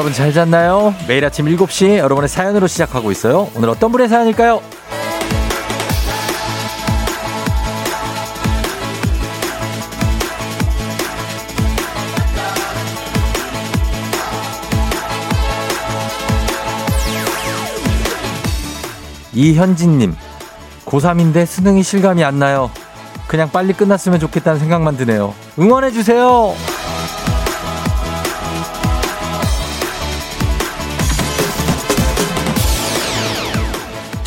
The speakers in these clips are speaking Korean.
여러분 잘 잤나요? 매일 아침 7시 여러분의 사연으로 시작하고 있어요. 오늘 어떤 분의 사연일까요? 이현진님, 고3인데 수능이 실감이 안 나요. 그냥 빨리 끝났으면 좋겠다는 생각만 드네요. 응원해주세요!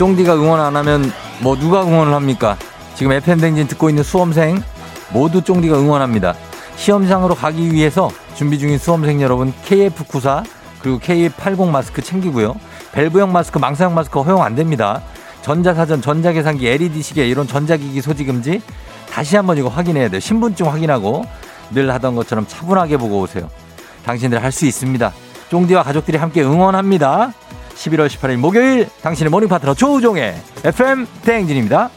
쫑디가 응원 안 하면 뭐 누가 응원을 합니까? 지금 FM댕진 듣고 있는 수험생 모두 쫑디가 응원합니다. 시험장으로 가기 위해서 준비 중인 수험생 여러분 KF94 그리고 KF80 마스크 챙기고요. 밸브형 마스크, 망사형 마스크 허용 안 됩니다. 전자사전, 전자계산기, LED 시계 이런 전자기기 소지 금지 다시 한번 이거 확인해야 돼요. 신분증 확인하고 늘 하던 것처럼 차분하게 보고 오세요. 당신들 할 수 있습니다. 쫑디와 가족들이 함께 응원합니다. 11월 18일 목요일 당신의 morning 파트너 조우종의 FM 대행진입니다.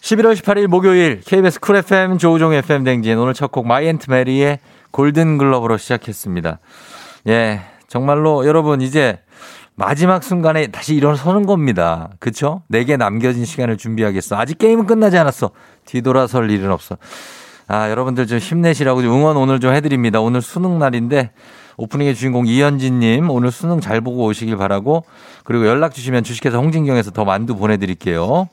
11월 18일 목요일 KBS Cool FM 조우종 FM 댕진 오늘 첫 곡 My Aunt Mary의 골든 글러브로 시작했습니다. 예, 정말로 여러분 이제 마지막 순간에 다시 일어서는 겁니다. 그쵸? 내게 남겨진 시간을 준비하겠어. 아직 게임은 끝나지 않았어. 뒤돌아설 일은 없어. 아, 여러분들 좀 힘내시라고 응원 오늘 좀 해드립니다. 오늘 수능 날인데 오프닝의 주인공 이현진님 오늘 수능 잘 보고 오시길 바라고 그리고 연락 주시면 주식회사 홍진경에서 더 만두 보내드릴게요.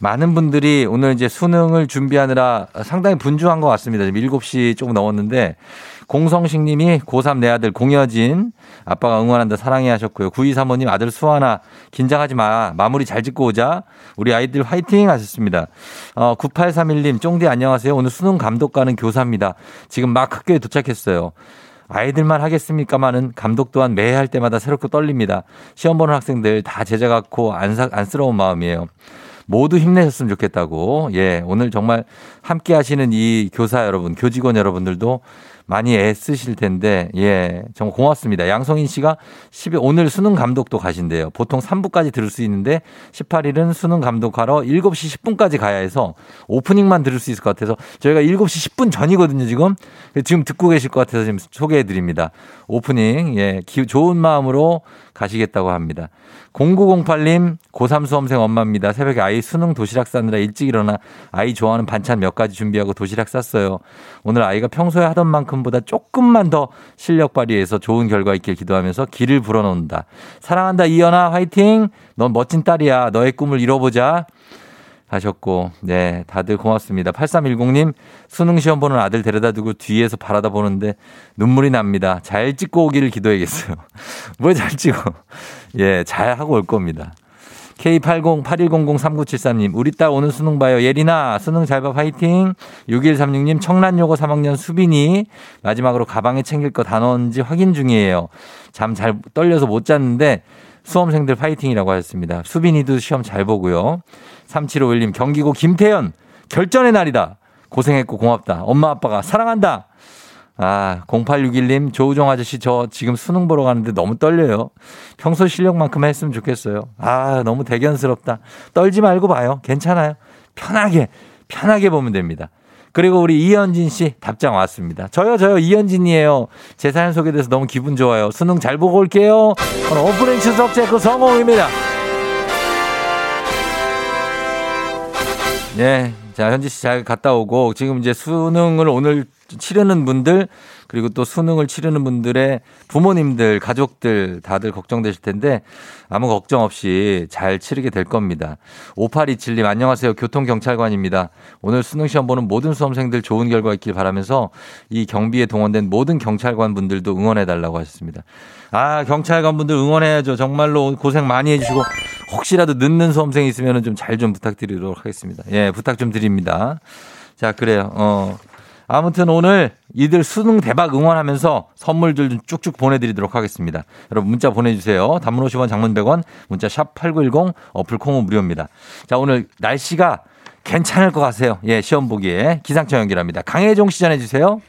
많은 분들이 오늘 이제 수능을 준비하느라 상당히 분주한 것 같습니다. 지금 7시 조금 넘었는데 공성식 님이 고3 내 아들 공여진 아빠가 응원한다 사랑해 하셨고요. 9235님 아들 수아나 긴장하지 마. 마무리 잘 짓고 오자. 우리 아이들 화이팅 하셨습니다. 어, 9831님 쫑디 안녕하세요. 오늘 수능 감독 가는 교사입니다. 지금 막 학교에 도착했어요. 아이들만 하겠습니까마는 감독 또한 매해 할 때마다 새롭고 떨립니다. 시험 보는 학생들 다 제자 같고 안사, 안쓰러운 마음이에요. 모두 힘내셨으면 좋겠다고. 예, 오늘 정말 함께 하시는 이 교사 여러분, 교직원 여러분들도 많이 애쓰실 텐데, 예, 정말 고맙습니다. 양성인 씨가 10일, 오늘 수능 감독도 가신대요. 보통 3부까지 들을 수 있는데, 18일은 수능 감독하러 7시 10분까지 가야 해서 오프닝만 들을 수 있을 것 같아서 저희가 7시 10분 전이거든요, 지금. 지금 듣고 계실 것 같아서 지금 소개해 드립니다. 오프닝, 예, 기, 좋은 마음으로 가시겠다고 합니다. 0908님, 고3 수험생 엄마입니다. 새벽에 아이 수능 도시락 싸느라 일찍 일어나 아이 좋아하는 반찬 몇 가지 준비하고 도시락 쌌어요. 오늘 아이가 평소에 하던 만큼 보다 조금만 더 실력 발휘해서 좋은 결과 있길 기도하면서 길을 불어놓는다. 사랑한다, 이연아, 화이팅! 넌 멋진 딸이야. 너의 꿈을 이뤄보자. 하셨고, 네, 다들 고맙습니다. 8310님, 수능 시험 보는 아들 데려다 두고 뒤에서 바라다 보는데 눈물이 납니다. 잘 찍고 오기를 기도해야겠어요. 뭘 잘 찍어? 예, 잘 하고 올 겁니다. K80-8100-3973님, 우리 딸 오늘 수능 봐요. 예리나, 수능 잘 봐, 파이팅. 6136님, 청란요고 3학년 수빈이, 마지막으로 가방에 챙길 거 다 넣었는지 확인 중이에요. 잠 잘 떨려서 못 잤는데, 수험생들 파이팅이라고 하셨습니다. 수빈이도 시험 잘 보고요. 3751님, 경기고 김태현, 결전의 날이다. 고생했고 고맙다. 엄마 아빠가 사랑한다. 아, 0861님, 조우종 아저씨, 저 지금 수능 보러 가는데 너무 떨려요. 평소 실력만큼 했으면 좋겠어요. 아, 너무 대견스럽다. 떨지 말고 봐요. 괜찮아요. 편하게, 편하게 보면 됩니다. 그리고 우리 이현진 씨 답장 왔습니다. 저요, 저요, 이현진이에요. 제 사연 소개돼서 너무 기분 좋아요. 수능 잘 보고 올게요. 오늘 오프닝 추석 체크 성공입니다. 네. 자, 현지 씨 잘 갔다 오고 지금 이제 수능을 오늘 치르는 분들 그리고 또 수능을 치르는 분들의 부모님들, 가족들 다들 걱정되실 텐데 아무 걱정 없이 잘 치르게 될 겁니다. 5827님 안녕하세요. 교통경찰관입니다. 오늘 수능 시험 보는 모든 수험생들 좋은 결과 있길 바라면서 이 경비에 동원된 모든 경찰관 분들도 응원해 달라고 하셨습니다. 아, 경찰관 분들 응원해야죠. 정말로 고생 많이 해주시고 혹시라도 늦는 수험생 있으면 좀 잘좀 좀 부탁드리도록 하겠습니다. 예, 부탁 좀 드립니다. 자, 그래요. 어, 아무튼 오늘 이들 수능 대박 응원하면서 선물들 좀 쭉쭉 보내드리도록 하겠습니다. 여러분 문자 보내주세요. 단문 50원 장문 100원 문자 샵 8910 어플 콩은 무료입니다. 자 오늘 날씨가 괜찮을 것 같아요. 예 시험 보기에 기상청 연결합니다. 강혜종 시 전해주세요.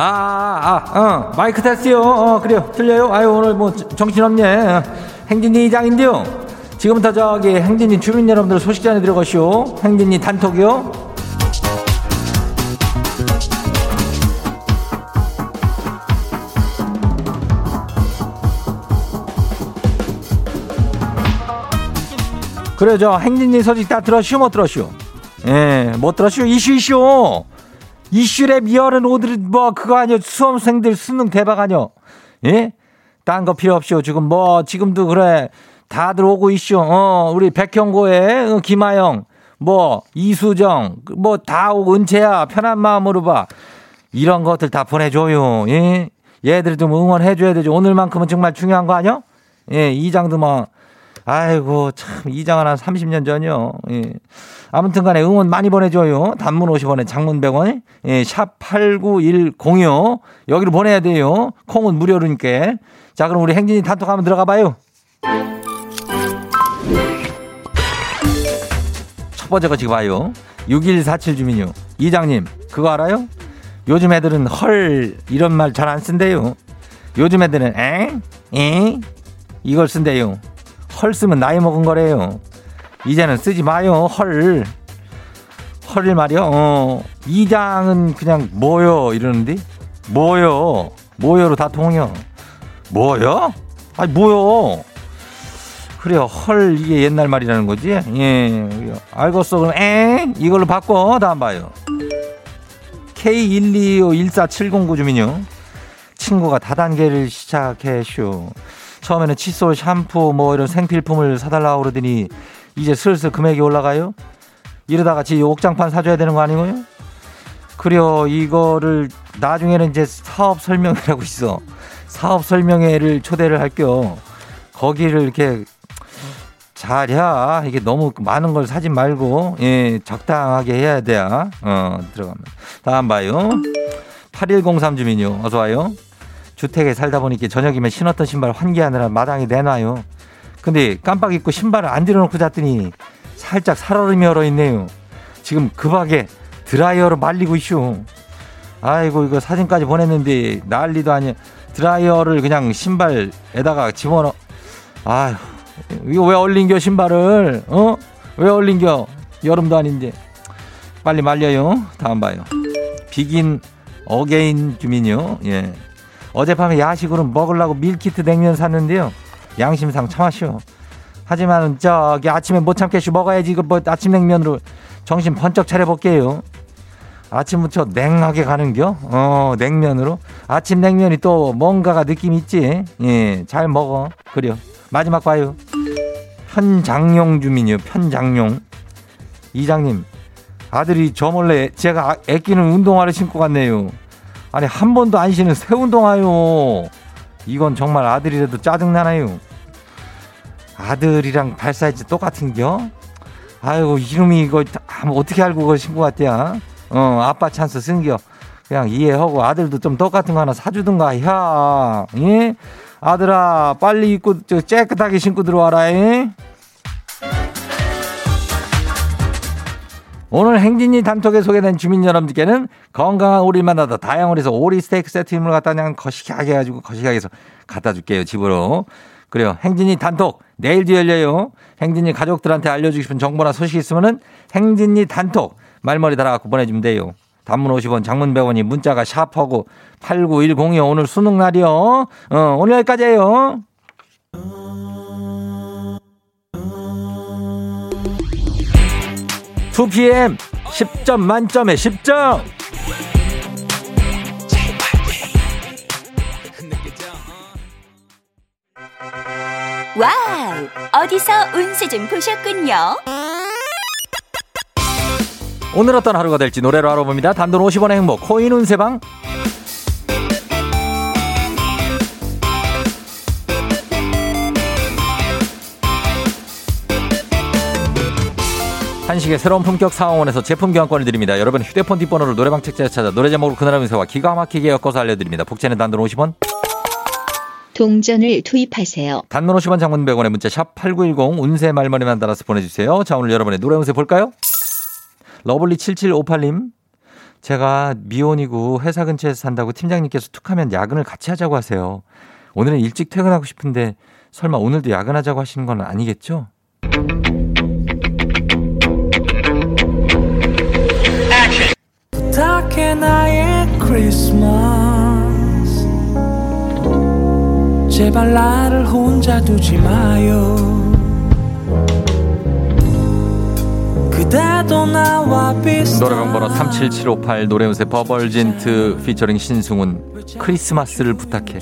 아, 아, 어, 마이크 테스트요. 어, 그래요. 들려요? 아유, 오늘 뭐 정신없네. 행진이 이장인데요. 지금부터 저기 행진이 주민 여러분들 소식 전해 드려 가시오. 행진이 단톡이요. 그래 저 행진이 소식 다 들었슈 못 들었슈? 예, 못 들었슈? 이슈 이슈. 이슈랩 미어는 오들 뭐 그거 아니요 수험생들 수능 대박 아니요? 예? 딴 거 필요 없이요. 지금 뭐 지금도 그래 다들 오고 있슈. 어 우리 백형고의 어, 김하영 뭐 이수정 뭐 다 오고 은채야 편한 마음으로 봐. 이런 것들 다 보내줘요. 예? 얘들 좀 응원해줘야 되죠. 오늘만큼은 정말 중요한 거 아니요? 예, 이장도 뭐 아이고 참 이장은 한 30년 전이요. 예. 아무튼 간에 응원 많이 보내줘요. 단문 50원에 장문 100원. 예, 샵 8910이요. 여기로 보내야 돼요. 콩은 무료로니까. 자, 그럼 우리 행진이 단톡 한번 들어가 봐요. 첫 번째 거 지금 봐요. 6147 주민요. 이장님, 그거 알아요? 요즘 애들은 헐 이런 말 잘 안 쓴대요. 요즘 애들은 엥? 엥? 이걸 쓴대요. 헐 쓰면 나이 먹은 거래요. 이제는 쓰지 마요. 헐. 헐 말이요. 어. 이장은 그냥 뭐요 이러는데 뭐요. 뭐요로 다 통요. 뭐요? 아니 뭐요? 그래요. 헐 이게 옛날 말이라는 거지. 예. 알겠어. 그럼 에 이걸로 바꿔 다음 봐요. K1251470 주민요. 친구가 다단계를 시작해 쇼. 처음에는 칫솔, 샴푸 뭐 이런 생필품을 사달라고 그러더니 이제 슬슬 금액이 올라가요? 이러다가 지 옥장판 사줘야 되는 거 아니고요? 그래요. 이거를 나중에는 이제 사업 설명회라고 있어. 사업 설명회를 초대를 할게요. 거기를 이렇게 잘해. 이게 너무 많은 걸 사지 말고, 예, 적당하게 해야 돼. 어, 들어가면. 다음 봐요. 8103 주민요. 어서 와요. 주택에 살다 보니까 저녁이면 신었던 신발 환기하느라 마당에 내놔요. 근데 깜빡 잊고 신발을 안 들여놓고 잤더니 살짝 살얼음이 얼어 있네요. 지금 급하게 드라이어로 말리고 있슈. 아이고 이거 사진까지 보냈는데 난리도 아니야. 드라이어를 그냥 신발에다가 집어넣어. 아휴 이거 왜 얼린겨 신발을 어? 왜 얼린겨 여름도 아닌데 빨리 말려요. 다음 봐요. 비긴 어게인 주민요. 예. 어젯밤에 야식으로 먹으려고 밀키트 냉면 샀는데요. 양심상 참았쇼. 하지만 저기 아침에 못 참겠슈 먹어야지 이거 뭐 아침 냉면으로 정신 번쩍 차려볼게요. 아침부터 냉하게 가는겨? 어, 냉면으로? 아침 냉면이 또 뭔가가 느낌 있지? 예, 잘 먹어. 그래요. 마지막 봐요. 편장용 주민이요, 편장용. 이장님, 아들이 저 몰래 제가 애끼는 운동화를 신고 갔네요. 아니, 한 번도 안 신은 새 운동화요. 이건 정말 아들이라도 짜증나나요? 아들이랑 발 사이즈 똑같은겨? 아이고 이름이 이거 어떻게 알고 그걸 신고 갔대야? 어 아빠 찬스 쓴겨. 그냥 이해하고 아들도 좀 똑같은 거 하나 사주든가 야. 예? 아들아 빨리 입고 저 깨끗하게 신고 들어와라. 예? 오늘 행진이 단톡에 소개된 주민 여러분들께는 건강한 오리를 만나다 다양오리에서 오리 스테이크 세트임을 갖다 그냥 거시기하게 해가지고 거시기하게 해서 갖다 줄게요 집으로. 그래요. 행진이 단톡 내일도 열려요. 행진이 가족들한테 알려주고 싶은 정보나 소식 있으면은 행진이 단톡 말머리 달아갖고 보내주면 돼요. 단문 50원, 장문 100원이 문자가 샵하고 8910이 오늘 수능 날이요. 어, 오늘 여기까지예요. 2 PM 10점 만점에 10점. 와우! 어디서 운세 좀 보셨군요. 오늘 어떤 하루가 될지 노래로 알아봅니다. 단돈 50원의 행복 코인 운세방. 한식의 새로운 품격 사옹원에서 제품 교환권을 드립니다. 여러분 휴대폰 뒷번호를 노래방 책자에서 찾아 노래 제목으로 그날의 운세와 기가 막히게 엮어서 알려드립니다. 복채는 단돈 50원. 동전을 투입하세요. 단문 50원 장문 100원의 문자 샵 8910 운세 말머리만 달아서 보내주세요. 자 오늘 여러분의 노래 운세 볼까요? 러블리 7758님 제가 미혼이고 회사 근처에서 산다고 팀장님께서 툭 하면 야근을 같이 하자고 하세요. 오늘은 일찍 퇴근하고 싶은데 설마 오늘도 야근하자고 하시는 건 아니겠죠? 부탁해 나의 크리스마스. 제발 나를 혼자 두지 마요. 그대도 나와 비슷 노래방 번호 37758 노래음새 버벌진트 피처링 신승훈 크리스마스를 부탁해.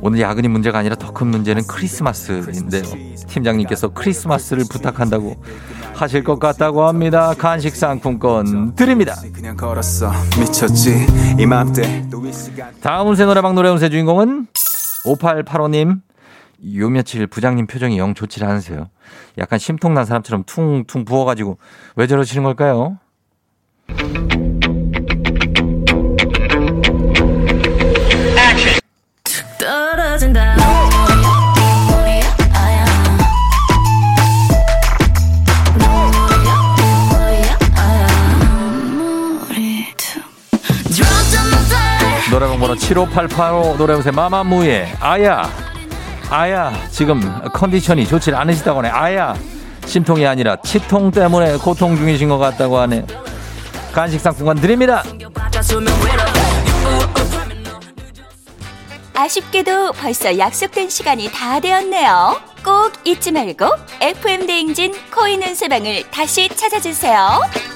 오늘 야근이 문제가 아니라 더 큰 문제는 크리스마스인데요. 팀장님께서 크리스마스를 부탁한다고 하실 것 같다고 합니다. 간식 상품권 드립니다. 다음 운세 노래방 노래 운세 주인공은 5885님. 요 며칠 부장님 표정이 영 좋지 않으세요. 약간 심통난 사람처럼 퉁퉁 부어가지고 왜 저러시는 걸까요? 7588호 노래방새 마마무의 아야. 아야. 지금 컨디션이 좋지 않으시다고 하네. 아야. 심통이 아니라 치통 때문에 고통 중이신 것 같다고 하네. 간식 상품권 드립니다. 아쉽게도 벌써 약속된 시간이 다 되었네요. 꼭 잊지 말고 FM 대행진 코인 은세방을 다시 찾아주세요.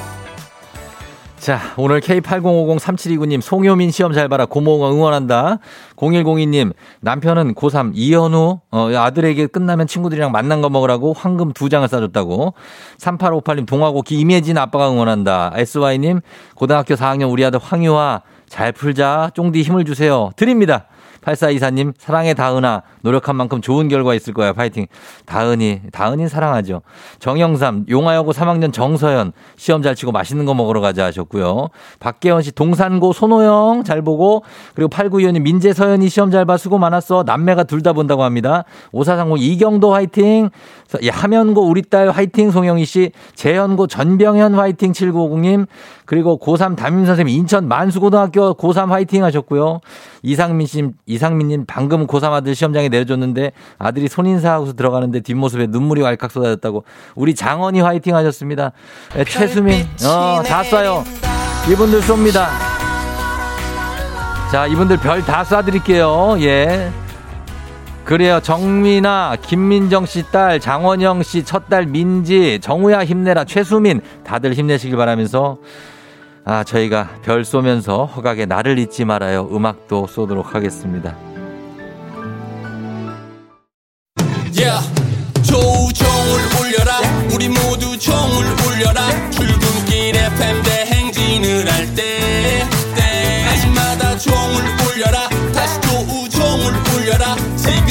자, 오늘 K80503729님, 송효민 시험 잘 봐라. 고모가 응원한다. 0102님, 남편은 고3 이현우, 어, 아들에게 끝나면 친구들이랑 맛난 거 먹으라고 황금 두 장을 싸줬다고. 3858님, 동화고 김예진 아빠가 응원한다. SY님, 고등학교 4학년 우리 아들 황유화, 잘 풀자. 쫑디 힘을 주세요. 드립니다. 8424님, 사랑해 다은아. 노력한 만큼 좋은 결과 있을 거야. 파이팅. 다은이, 다은이 사랑하죠. 정영삼, 용화여고 3학년 정서연. 시험 잘 치고 맛있는 거 먹으러 가자 하셨고요. 박계원 씨, 동산고 손호영 잘 보고. 그리고 8925님, 민재서연이 시험 잘 봐. 수고 많았어. 남매가 둘 다 본다고 합니다. 5430 이경도 화이팅. 하면고 우리 딸 화이팅 송영희 씨. 재현고 전병현 화이팅 7950님. 그리고 고3 담임 선생님 인천 만수고등학교 고3 화이팅 하셨고요. 이상민 씨, 이상민님 방금 고3 아들 시험장에 내려줬는데 아들이 손인사하고서 들어가는데 뒷모습에 눈물이 왈칵 쏟아졌다고. 우리 장원이 화이팅 하셨습니다. 네, 최수민, 어, 다 쏴요. 이분들 쏩니다. 자, 이분들 별 다 쏴드릴게요. 예. 그래요. 정민아, 김민정 씨 딸, 장원영 씨 첫 딸 민지, 정우야 힘내라, 최수민 다들 힘내시길 바라면서 아, 저희가 별 쏘면서 허각에 나를 잊지 말아요. 음악도 쏘도록 하겠습니다. 지금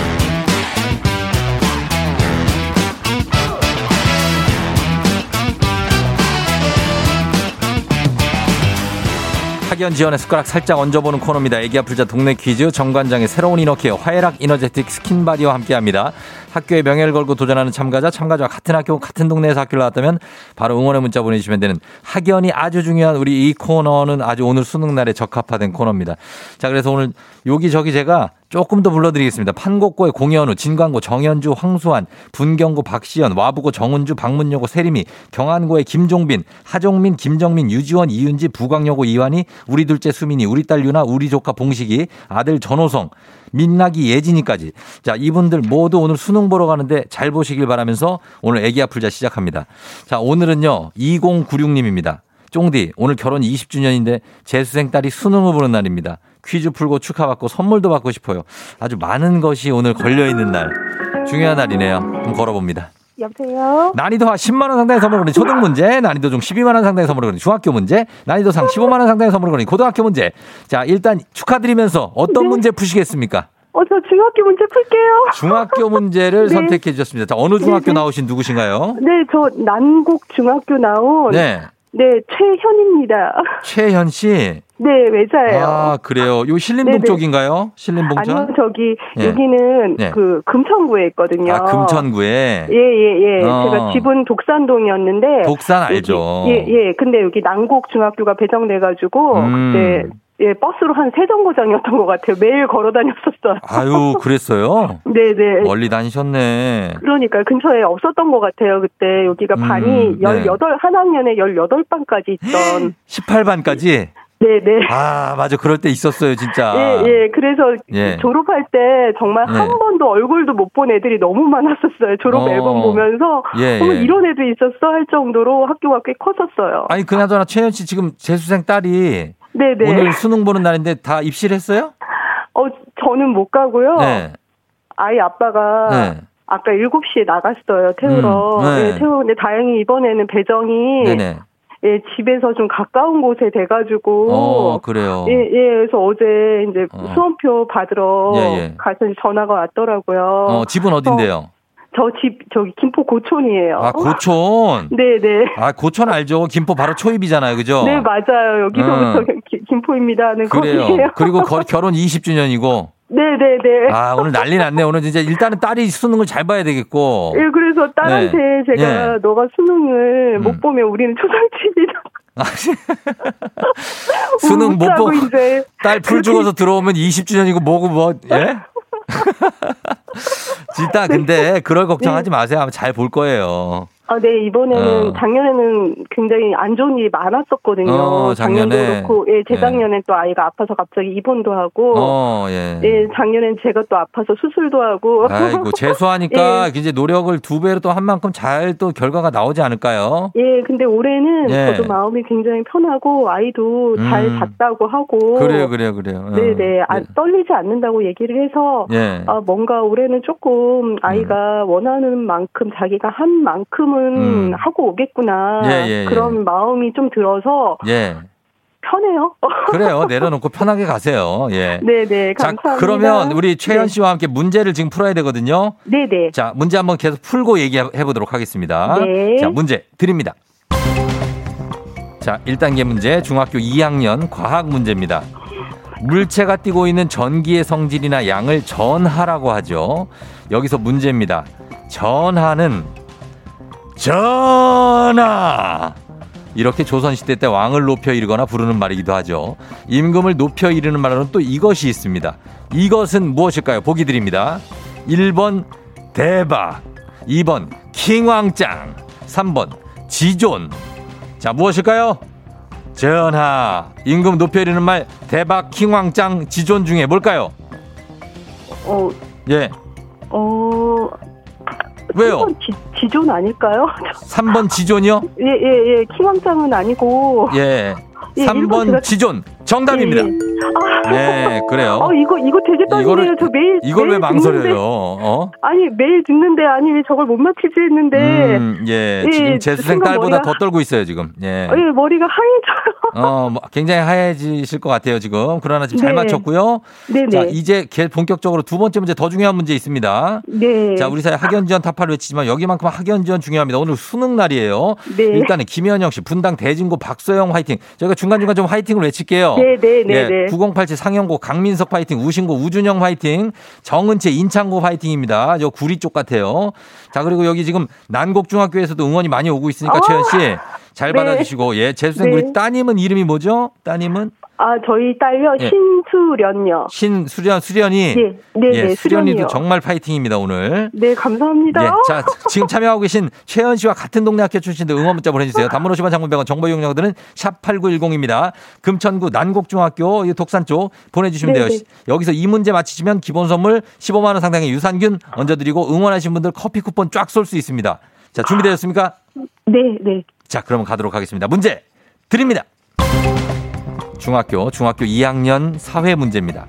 학연 지연에 숟가락 살짝 얹어보는 코너입니다. 애기야 풀자 동네 퀴즈 정관장의 새로운 inner care 화해락 이너제틱 스킨바디와 함께합니다. 학교의 명예를 걸고 도전하는 참가자, 참가자와 같은 학교, 같은 동네에서 학교를 나왔다면 바로 응원의 문자 보내주시면 되는 학연이 아주 중요한 우리 이 코너는 아주 오늘 수능 날에 적합화된 코너입니다. 자, 그래서 오늘 여기저기 제가 조금 더 불러드리겠습니다. 판곡고의 공현우, 진광고, 정현주, 황수환, 분경고, 박시연, 와부고, 정은주, 박문여고, 세림이, 경안고의 김종빈, 하종민, 김정민, 유지원, 이윤지, 부광여고, 이완이, 우리 둘째 수민이, 우리 딸 유나, 우리 조카 봉식이, 아들 전호성, 민나기, 예진이까지. 자, 이분들 모두 오늘 수능 보러 가는데 잘 보시길 바라면서 오늘 애기 아플자 시작합니다. 자, 오늘은요, 2096님입니다. 쫑디, 오늘 결혼 20주년인데 재수생 딸이 수능을 보는 날입니다. 퀴즈 풀고 축하받고 선물도 받고 싶어요. 아주 많은 것이 오늘 걸려있는 날. 중요한 날이네요. 한번 걸어봅니다. 여보세요? 난이도 하 10만원 상당의 선물을 거는 초등 문제, 난이도 중 12만원 상당의 선물을 거는 중학교 문제, 난이도 상 15만원 상당의 선물을 거는 고등학교 문제. 자, 일단 축하드리면서 어떤 네. 문제 푸시겠습니까? 어, 저 중학교 문제 풀게요. 중학교 문제를 네. 선택해 주셨습니다. 자, 어느 중학교 네, 네. 나오신 누구신가요? 네, 저 난곡 중학교 나온 네, 네. 최현입니다. 최현 씨. 네, 외자예요. 아, 그래요. 요 신림동 네네. 쪽인가요? 신림동천? 아니요, 저기 예. 여기는 예. 그 금천구에 있거든요. 아, 금천구에. 예, 예, 예. 어. 제가 집은 독산동이었는데 독산 여기- 알죠. 예, 예. 근데 여기 난곡 중학교가 배정돼 가지고 음. 그때 예, 버스로 한 세 정거장이었던 것 같아요. 매일 걸어 다녔었어요. 아유, 그랬어요? 네, 네. 멀리 다니셨네. 그러니까 근처에 없었던 것 같아요. 그때 여기가 음, 반이 네. 18, 한 학년에 18반까지 있던. 18반까지? 네네. 아, 맞아. 그럴 때 있었어요, 진짜. 예, 예. 그래서 예. 졸업할 때 정말 예. 한 번도 얼굴도 못 본 애들이 너무 많았었어요. 졸업 어. 앨범 보면서. 예, 어머, 예. 이런 애도 있었어? 할 정도로 학교가 꽤 컸었어요. 아니, 그나저나 최현 씨 지금 재수생 딸이 네네. 오늘 수능 보는 날인데 다 입시를 했어요? 어, 저는 못 가고요. 네. 아이 아빠가 네. 아까 7시에 나갔어요. 태우러. 음, 네. 네, 태우는데 다행히 이번에는 배정이 네네. 예, 집에서 좀 가까운 곳에 돼가지고. 어, 그래요. 예, 예, 그래서 어제 이제 어. 수험표 받으러 예, 예. 가서 전화가 왔더라고요. 어, 집은 어딘데요? 저 집, 저기 김포 고촌이에요. 아, 고촌. 네네. 아, 고촌 알죠? 김포 바로 초입이잖아요. 그죠? 네, 맞아요. 여기서부터 기- 김포입니다. 어. 그래요. 거기에요. 그리고 거- 결혼 20주년이고. 네네네. 아, 오늘 난리 났네. 오늘 진짜 일단은 딸이 수능을 잘 봐야 되겠고. 예, 그래서 딸한테 네. 제가 예. 너가 수능을 음. 못 보면 우리는 초상집이다. 수능 못 보고 이제 딸풀 죽어서 들어오면 20주년이고 뭐고 뭐, 예? 진짜 근데 그럴 걱정하지 마세요. 아마 잘 볼 거예요. 아, 네, 이번에는 어. 작년에는 굉장히 안 좋은 일이 많았었거든요. 어, 작년에. 작년도 그렇고, 예, 재작년에 또 아이가 아파서 갑자기 입원도 하고, 어, 예. 예, 작년엔 제가 또 아파서 수술도 하고. 아이고, 재수하니까 예. 이제 노력을 두 배로 또 한 만큼 잘 또 결과가 나오지 않을까요? 예, 근데 올해는 예. 저도 마음이 굉장히 편하고 아이도 잘 음. 잤다고 하고. 그래요, 그래요, 그래요. 어. 네네, 아, 네. 떨리지 않는다고 얘기를 해서. 예. 아, 뭔가 올해 는 조금 아이가 원하는 만큼 자기가 한 만큼은 음. 하고 오겠구나. 예, 예, 예. 그런 마음이 좀 들어서 예. 편해요. 그래요. 내려놓고 편하게 가세요. 예. 네네, 자, 감사합니다. 그러면 우리 최현 네. 씨와 함께 문제를 지금 풀어야 되거든요. 네네. 자, 문제 한번 계속 풀고 얘기해 보도록 하겠습니다. 네. 자, 문제 드립니다. 자, 1단계 문제 중학교 2학년 과학 문제입니다. 물체가 띠고 있는 전기의 성질이나 양을 전하라고 하죠. 여기서 문제입니다. 전하는 전하 이렇게 조선시대 때 왕을 높여 이르거나 부르는 말이기도 하죠. 임금을 높여 이르는 말로는 또 이것이 있습니다. 이것은 무엇일까요? 보기 드립니다. 1번 대박, 2번 킹왕짱, 3번 지존. 자, 무엇일까요? 전하, 임금 높여 이르는 말 대박, 킹왕짱, 지존 중에 뭘까요? 어, 예, 어. 왜요? 한번 지, 지존 아닐까요? 3번 지존이요? 예, 예, 예. 킹왕짱은 아니고. 예. 예, 일본 3번 제가- 지존 정답입니다. 아, 네, 그래요. 어, 이거, 이거 되게 떨리네요. 저 매일. 이걸 왜 매일 망설여요? 듣는데, 어? 아니, 매일 듣는데, 아니, 왜 저걸 못 맞히지 했는데. 음, 예. 예, 지금 재수생 딸보다 머리가- 더 떨고 있어요, 지금. 예. 어, 예, 머리가 하얘져요. 어, 뭐 굉장히 하얘지실 것 같아요, 지금. 그러나 지금 잘 네. 맞췄고요. 네네. 자, 이제 개- 본격적으로 두 번째 문제 더 중요한 문제 있습니다. 네. 자, 우리 사회 학연 지원 타파를 외치지만 여기만큼 학연 지원 중요합니다. 오늘 수능 날이에요. 네. 일단은 김현영 씨, 분당 대진고 박소영 화이팅. 저희가 중간중간 좀 화이팅을 외칠게요. 네, 네, 네, 예, 네. 9087 상영고 강민석 화이팅, 우신고 우준영 화이팅, 정은채 인창고 화이팅입니다. 저 구리 쪽 같아요. 자, 그리고 여기 지금 난곡중학교에서도 응원이 많이 오고 있으니까 아, 최현 씨 잘 네. 받아주시고 예, 재수생 네. 우리 따님은 이름이 뭐죠? 따님은 아, 저희 딸요, 예. 신수련요. 신수련 수련이 네, 네, 예, 네, 수련이도. 정말 파이팅입니다 오늘. 네, 감사합니다. 예, 자, 지금 참여하고 계신 최현 씨와 같은 동네 학교 출신들 응원 문자 보내주세요. 단문 50원 장문 100원 정보 이용료들은 샵 8910입니다. 금천구 난곡중학교 이 독산 쪽 보내주시면 돼요. 네, 네. 여기서 이 문제 맞히시면 기본 선물 15만 원 상당의 유산균 얹어드리고 응원하신 분들 커피 쿠폰 쫙 쏠 수 있습니다. 자, 준비되셨습니까? 네, 네. 자, 그러면 가도록 하겠습니다. 문제 드립니다. 중학교, 중학교 2학년 사회 문제입니다.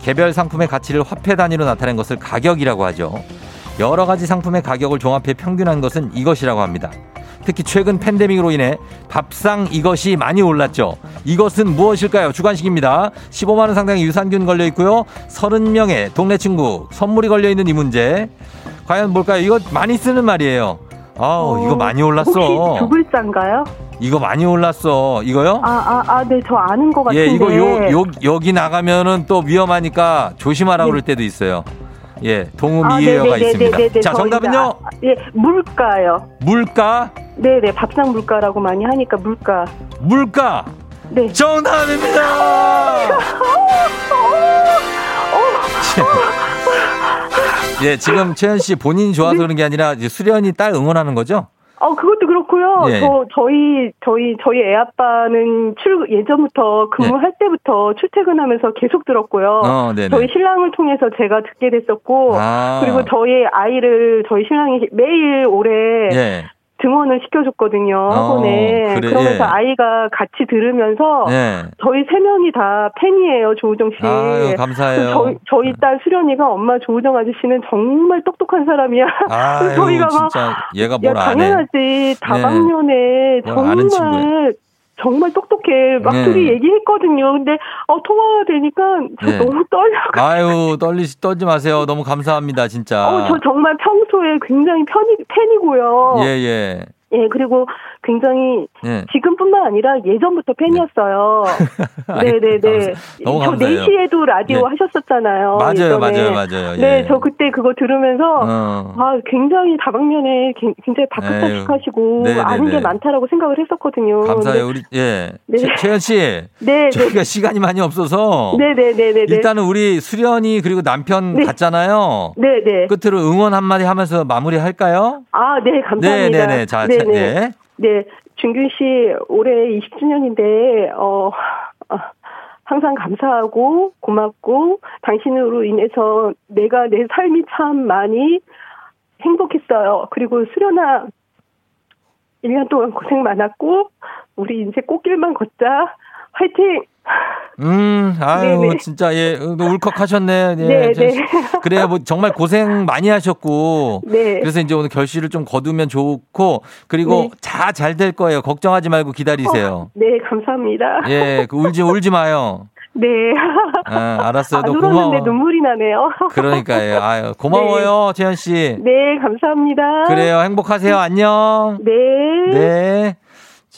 개별 상품의 가치를 화폐 단위로 나타낸 것을 가격이라고 하죠. 여러 가지 상품의 가격을 종합해 평균한 것은 이것이라고 합니다. 특히 최근 팬데믹으로 인해 밥상 이것이 많이 올랐죠. 이것은 무엇일까요? 주관식입니다. 15만 원 상당의 유산균 걸려 있고요. 30명의 동네 친구 선물이 걸려 있는 이 문제. 과연 뭘까요? 이거 많이 쓰는 말이에요. 아우, 이거 어, 많이 올랐어. 혹시 두 글자인가요? 이거 많이 올랐어. 이거요? 아, 아, 아, 네, 저 아는 것 같은데. 예, 이거 요, 요, 여기 나가면은 또 위험하니까 조심하라고 네. 그럴 때도 있어요. 예, 동음 아, 이해어가 네네네네네네. 있습니다. 자, 저 정답은요? 아, 예, 물가요. 물가, 네 네, 밥상 물가라고 많이 하니까 물가. 물가. 네. 정답입니다! 예, 지금 최현 씨 본인이 좋아서 네. 그런 게 아니라 이제 수련이 딸 응원하는 거죠? 어, 그것도 그렇고요. 예. 저, 저희, 저희, 저희 애 아빠는 출, 예전부터 근무할 때부터 출퇴근하면서 계속 들었고요. 예. 어. 저희 신랑을 통해서 제가 듣게 됐었고, 아. 그리고 저희 아이를 저희 신랑이 매일 올해 예. 등원을 시켜줬거든요, 학원에. 그래, 그러면서 예. 아이가 같이 들으면서 네. 저희 세 명이 다 팬이에요, 조우정 씨. 아유, 감사해요. 저희, 저희 딸 수련이가 엄마 조우정 아저씨는 정말 똑똑한 사람이야. 아유, 저희가 막 얘가 야, 뭘안 해. 당연하지. 다방면에 뭘 아는 정말 정말 똑똑해. 막 네. 둘이 얘기했거든요. 근데 어 통화가 되니까 저 네. 너무 떨려. 아유, 떨리, 떨지 마세요. 너무 감사합니다, 진짜. 어, 저 정말 평소에 굉장히 팬이, 팬이고요. 예, 예. 예, 그리고 굉장히 예. 지금뿐만 아니라 예전부터 팬이었어요. 아이, 네네네. 감사- 너무 저 감사해요. 4시에도 라디오 네. 하셨었잖아요. 맞아요, 예전에. 맞아요, 맞아요. 예. 네, 저 그때 그거 들으면서 어. 아, 굉장히 다방면에 굉- 굉장히 에휴. 바쁘다식하시고 네네네. 아는 게 많다라고 생각을 했었거든요. 감사해요. 우리, 예. 네. 최- 최현 씨. 네, 네. 저희가 시간이 많이 없어서. 네네네 네 네. 일단은 우리 수련이 그리고 남편 네. 갔잖아요. 네 네. 끝으로 응원 한마디 하면서 마무리 할까요? 아, 네, 감사합니다. 네 네 네. 자, 자, 네네. 네. 네, 준균 씨 올해 20주년인데 어, 어, 항상 감사하고 고맙고 당신으로 인해서 내가 내 삶이 참 많이 행복했어요. 그리고 수련아 1년 동안 고생 많았고 우리 이제 꽃길만 걷자. 화이팅! 음, 아유, 네네. 진짜, 예, 또 울컥 하셨네. 예, 네, 저- 네. 그래요, 뭐, 정말 고생 많이 하셨고. 네. 그래서 이제 오늘 결실을 좀 거두면 좋고, 그리고 네. 다 잘 될 거예요. 걱정하지 말고 기다리세요. 네, 감사합니다. 예, 그 울지, 울지 마요. 네. 아, 알았어요. 안너 고마워. 눈물이 나네요. 그러니까요. 아유, 고마워요, 재현 씨. 네, 감사합니다. 그래요. 행복하세요. 안녕. 네. 네.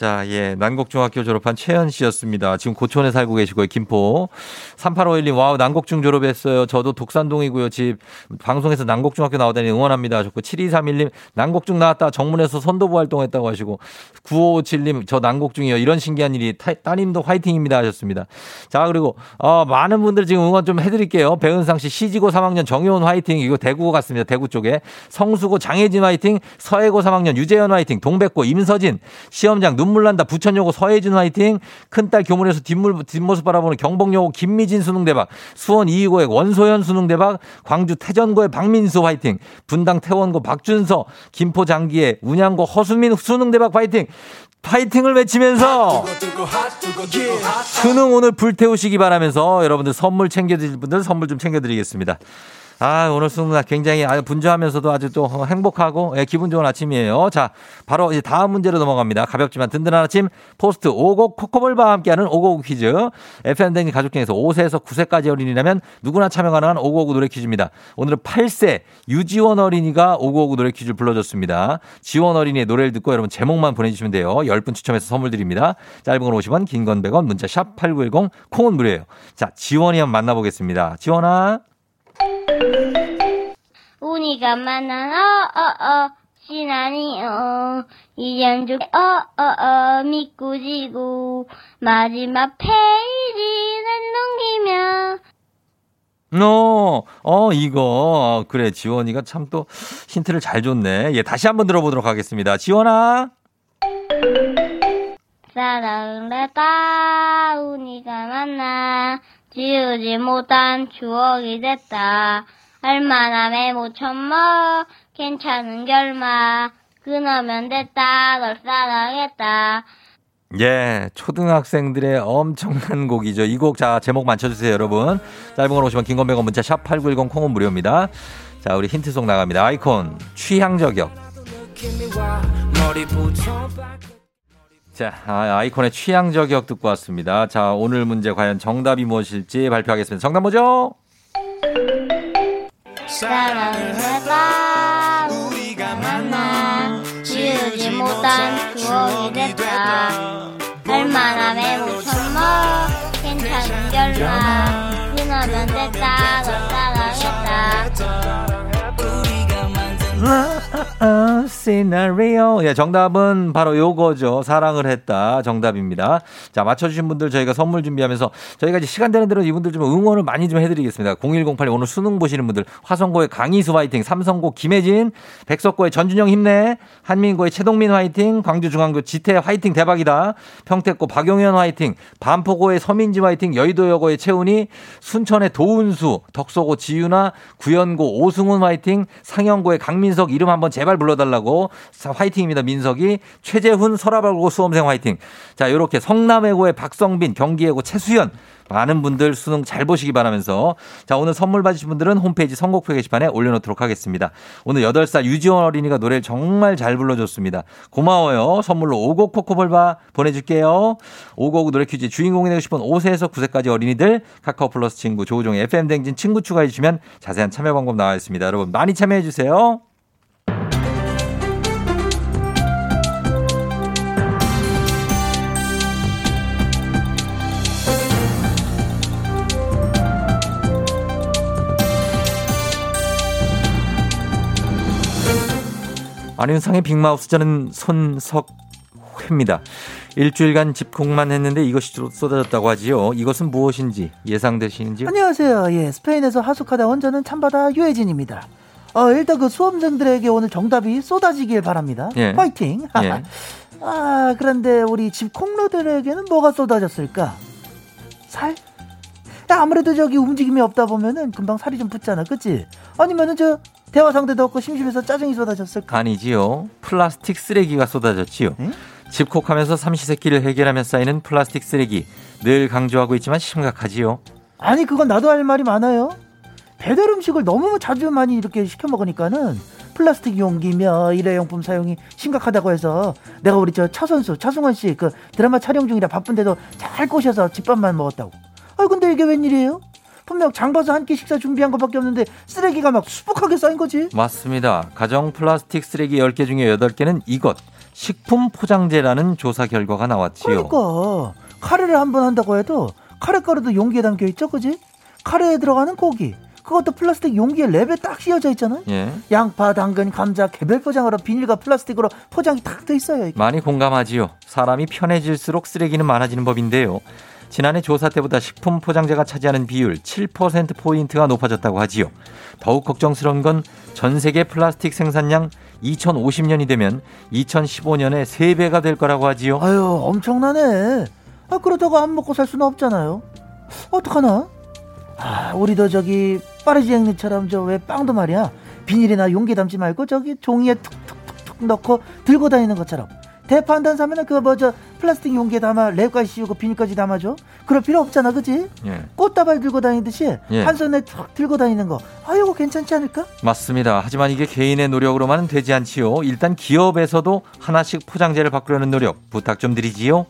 자, 예. 난곡중학교 졸업한 최현 씨였습니다. 지금 고촌에 살고 계시고요. 김포. 3851님, 와우, 난곡중 졸업했어요. 저도 독산동이고요. 집. 방송에서 난곡중학교 나오다니 응원합니다. 하셨고, 7231님, 난곡중 나왔다. 정문에서 선도부 활동했다고 하시고, 9557님, 저 난곡중이요. 이런 신기한 일이 타- 따님도 화이팅입니다. 하셨습니다. 자, 그리고, 어, 많은 분들 지금 응원 좀 해드릴게요. 배은상 씨, 시지고 3학년 정효원 화이팅. 이거 대구 같습니다. 대구 쪽에. 성수고 장혜진 화이팅. 서해고 3학년 유재현 화이팅. 동백고 임서진. 시험장 눈물 난다. 부천여고 서혜진 화이팅. 큰딸 교문에서 뒷물, 뒷모습 바라보는 경복여고 김미진 수능 대박. 수원 이의고의 원소연 수능 대박. 광주 태전고의 박민수 화이팅. 분당 태원고 박준서. 김포 장기의 운양고 허수민 수능 대박 화이팅. 파이팅을 외치면서 수능 오늘 불태우시기 바라면서 여러분들 선물 챙겨드릴 분들 선물 좀 챙겨드리겠습니다. 아, 오늘 수능 날 굉장히 아주 분주하면서도 아주 또 행복하고 예, 기분 좋은 아침이에요. 자, 바로 이제 다음 문제로 넘어갑니다. 가볍지만 든든한 아침 포스트 오곡 코코볼과 함께하는 오곡 퀴즈. FM대행진 가족 중에서 5세에서 9세까지 어린이라면 누구나 참여 가능한 오곡 노래 퀴즈입니다. 오늘은 8세 유지원 어린이가 오곡 노래 퀴즈를 불러줬습니다. 지원 어린이의 노래를 듣고 여러분 제목만 보내주시면 돼요. 10분 추첨해서 선물 드립니다. 짧은 건 50원, 긴 건 100원, 문자 샵 8910, 콩은 무료예요. 자, 지원이 한번 만나보겠습니다. 지원아. 우니가 만난 어어어 시나니 어 이젠 어어어 믿고 지고 마지막 페이지를 넘기면 어, 어, 이거. 그래, 지원이가 참 또 힌트를 잘 줬네. 예, 다시 한번 들어보도록 하겠습니다. 지원아. 사랑을 했다 우니가 만나 지우지 못한 추억이 됐다 얼마나 메모천머 괜찮은 결말 그나면 됐다 널 사랑했다 예, 초등학생들의 엄청난 곡이죠. 이 곡, 자, 제목 맞춰주세요, 여러분. 짧은 걸 오시면 긴건 100원 문자 샵 8910 콩은 무료입니다. 자, 우리 힌트송 나갑니다. 아이콘, 취향 저격. 자, 아, 아이콘의 취향 저격 듣고 왔습니다. 자, 오늘 문제 과연 정답이 무엇일지 발표하겠습니다. 정답 뭐죠? 사랑을 했다 우리가 만나 지우지 못한 추억이 됐다 얼마나 메모천머 괜찮은 결말 그나면 됐다 널 사랑했다 시나리오. 예, 정답은 바로 요거죠. 사랑을 했다. 정답입니다. 자, 맞춰주신 분들 저희가 선물 준비하면서 저희가 이제 시간 되는 대로 이분들 좀 응원을 많이 좀 해드리겠습니다. 0108 오늘 수능 보시는 분들 화성고의 강희수 화이팅, 삼성고 김혜진, 백석고의 전준영 힘내, 한민고의 최동민 화이팅, 광주중앙고 지태 화이팅 대박이다. 평택고 박용현 화이팅, 반포고의 서민지 화이팅, 여의도여고의 최훈이, 순천의 도운수, 덕소고 지유나, 구연고 오승훈 화이팅, 상영고의 강민석 이름 한번 제발 불러달라고 자, 화이팅입니다. 민석이 최재훈 서라발고 수험생 화이팅. 자 이렇게 성남외고의 박성빈 경기예고 최수연 많은 분들 수능 잘 보시기 바라면서 자 오늘 선물 받으신 분들은 홈페이지 선곡표 게시판에 올려놓도록 하겠습니다. 오늘 8살 유지원 어린이가 노래를 정말 잘 불러줬습니다. 고마워요. 선물로 오곡 코코볼바 보내줄게요. 오곡 노래 퀴즈 주인공이 되고 싶은 5세에서 9세까지 어린이들 카카오 플러스 친구 조우종의 FM 댕진 친구 추가해 주시면 자세한 참여 방법 나와 있습니다. 여러분 많이 참여해 주세요. 안윤상의 빅마우스 저는 손석회입니다. 일주일간 집콕만 했는데 이것이 쏟아졌다고 하지요. 이것은 무엇인지 예상되시는지요? 안녕하세요. 예, 스페인에서 하숙하다 온 저는 참바다 유혜진입니다. 어, 일단 그 수험생들에게 오늘 정답이 쏟아지길 바랍니다. 예. 화이팅! 예. 아, 그런데 우리 집콩러들에게는 뭐가 쏟아졌을까? 살? 야, 아무래도 저기 움직임이 없다 보면은 금방 살이 좀 붙잖아. 그치? 아니면은 저 대화 상대도 없고 심심해서 짜증이 쏟아졌을까? 아니지요. 플라스틱 쓰레기가 쏟아졌지요. 응? 집콕하면서 삼시세끼를 해결하며 쌓이는 플라스틱 쓰레기 늘 강조하고 있지만 심각하지요. 아니 그건 나도 할 말이 많아요. 배달 음식을 너무 자주 많이 이렇게 시켜 먹으니까는 플라스틱 용기며 일회용품 사용이 심각하다고 해서 내가 우리 저 차선수 차승원 씨 그 드라마 촬영 중이라 바쁜데도 잘 꼬셔서 집밥만 먹었다고. 아 근데 이게 웬일이에요? 분명 장 봐서 한 끼 식사 준비한 것밖에 없는데 쓰레기가 막 수북하게 쌓인 거지. 맞습니다. 가정 플라스틱 쓰레기 10개 중에 8개는 이것 식품 포장재라는 조사 결과가 나왔지요. 그러니까 카레를 한 번 한다고 해도 카레 가루도 용기에 담겨 있죠, 그지? 카레에 들어가는 고기 그것도 플라스틱 용기에 랩에 딱 씌워져 있잖아요. 예. 양파, 당근, 감자 개별 포장으로 비닐과 플라스틱으로 포장이 딱 돼 있어요. 이게. 많이 공감하지요. 사람이 편해질수록 쓰레기는 많아지는 법인데요. 지난해 조사 때보다 식품 포장재가 차지하는 비율 7%포인트가 높아졌다고 하지요. 더욱 걱정스러운 건 전 세계 플라스틱 생산량 2050년이 되면 2015년에 3배가 될 거라고 하지요. 아유 엄청나네. 아 그러다가 안 먹고 살 수는 없잖아요. 어떡하나? 아 우리도 저기 파리지 앵리처럼 저 왜 빵도 말이야 비닐이나 용기 담지 말고 저기 종이에 툭툭툭툭 넣고 들고 다니는 것처럼 대파 한 단 사면은 그 뭐 저 플라스틱 용기에 담아 랩까지 씌우고 비닐까지 담아줘. 그럴 필요 없잖아, 그지? 예. 꽃다발 들고 다니듯이 예. 한 손에 툭 들고 다니는 거. 아 이거 괜찮지 않을까? 맞습니다. 하지만 이게 개인의 노력으로만은 되지 않지요. 일단 기업에서도 하나씩 포장재를 바꾸려는 노력 부탁 좀 드리지요.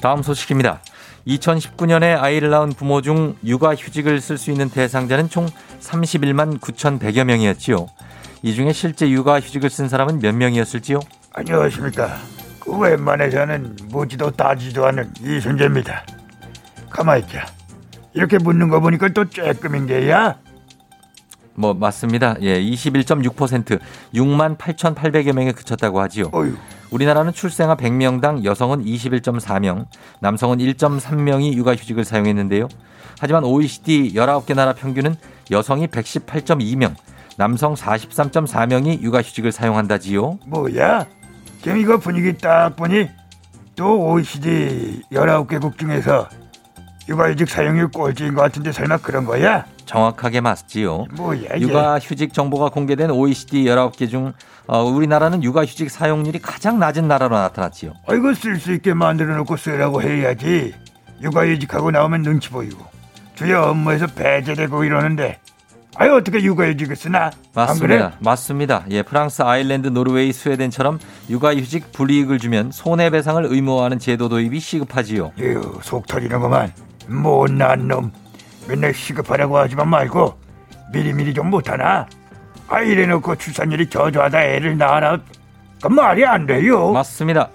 다음 소식입니다. 2019년에 아이를 낳은 부모 중 육아휴직을 쓸 수 있는 대상자는 총 31만 9,100여 명이었지요. 이 중에 실제 육아휴직을 쓴 사람은 몇 명이었을지요? 안녕하십니까. 그 웬만해서는 묻지도 따지도 않은 이순재입니다. 가만히 있자. 이렇게 묻는 거 보니까 또 쬐끔인 게야. 뭐 맞습니다. 예, 21.6% 6만 8,800여 명에 그쳤다고 하지요. 어휴, 우리나라는 출생아 100명당 여성은 21.4명, 남성은 1.3명이 육아휴직을 사용했는데요. 하지만 OECD 19개 나라 평균은 여성이 118.2명, 남성 43.4명이 육아휴직을 사용한다지요. 뭐야? 지금 이거 분위기 딱 보니 또 OECD 19개국 중에서 육아휴직 사용률 꼴찌인 것 같은데 설마 그런 거야? 정확하게 맞지요. 뭐야? 육아휴직 정보가 공개된 OECD 19개 중 어, 우리나라는 육아휴직 사용률이 가장 낮은 나라로 나타났지요. 아이고 쓸수 있게 만들어 놓고 쓰라고 해야지. 육아휴직하고 나오면 눈치 보이고 주요 업무에서 배제되고 이러는데 아유 어떻게 육아휴직을 쓰나? 안 맞습니다. 그래? 맞습니다. 예, 프랑스, 아일랜드, 노르웨이, 스웨덴처럼 육아휴직 불이익을 주면 손해배상을 의무화하는 제도 도입이 시급하지요. 에휴 속 터지는구만 못난 놈 맨날 시급하라고 하지만 말고 미리미리 좀 못하나 아 이래놓고 출산율이 저조하다 애를 낳아라 그 말이 안 돼요 맞습니다.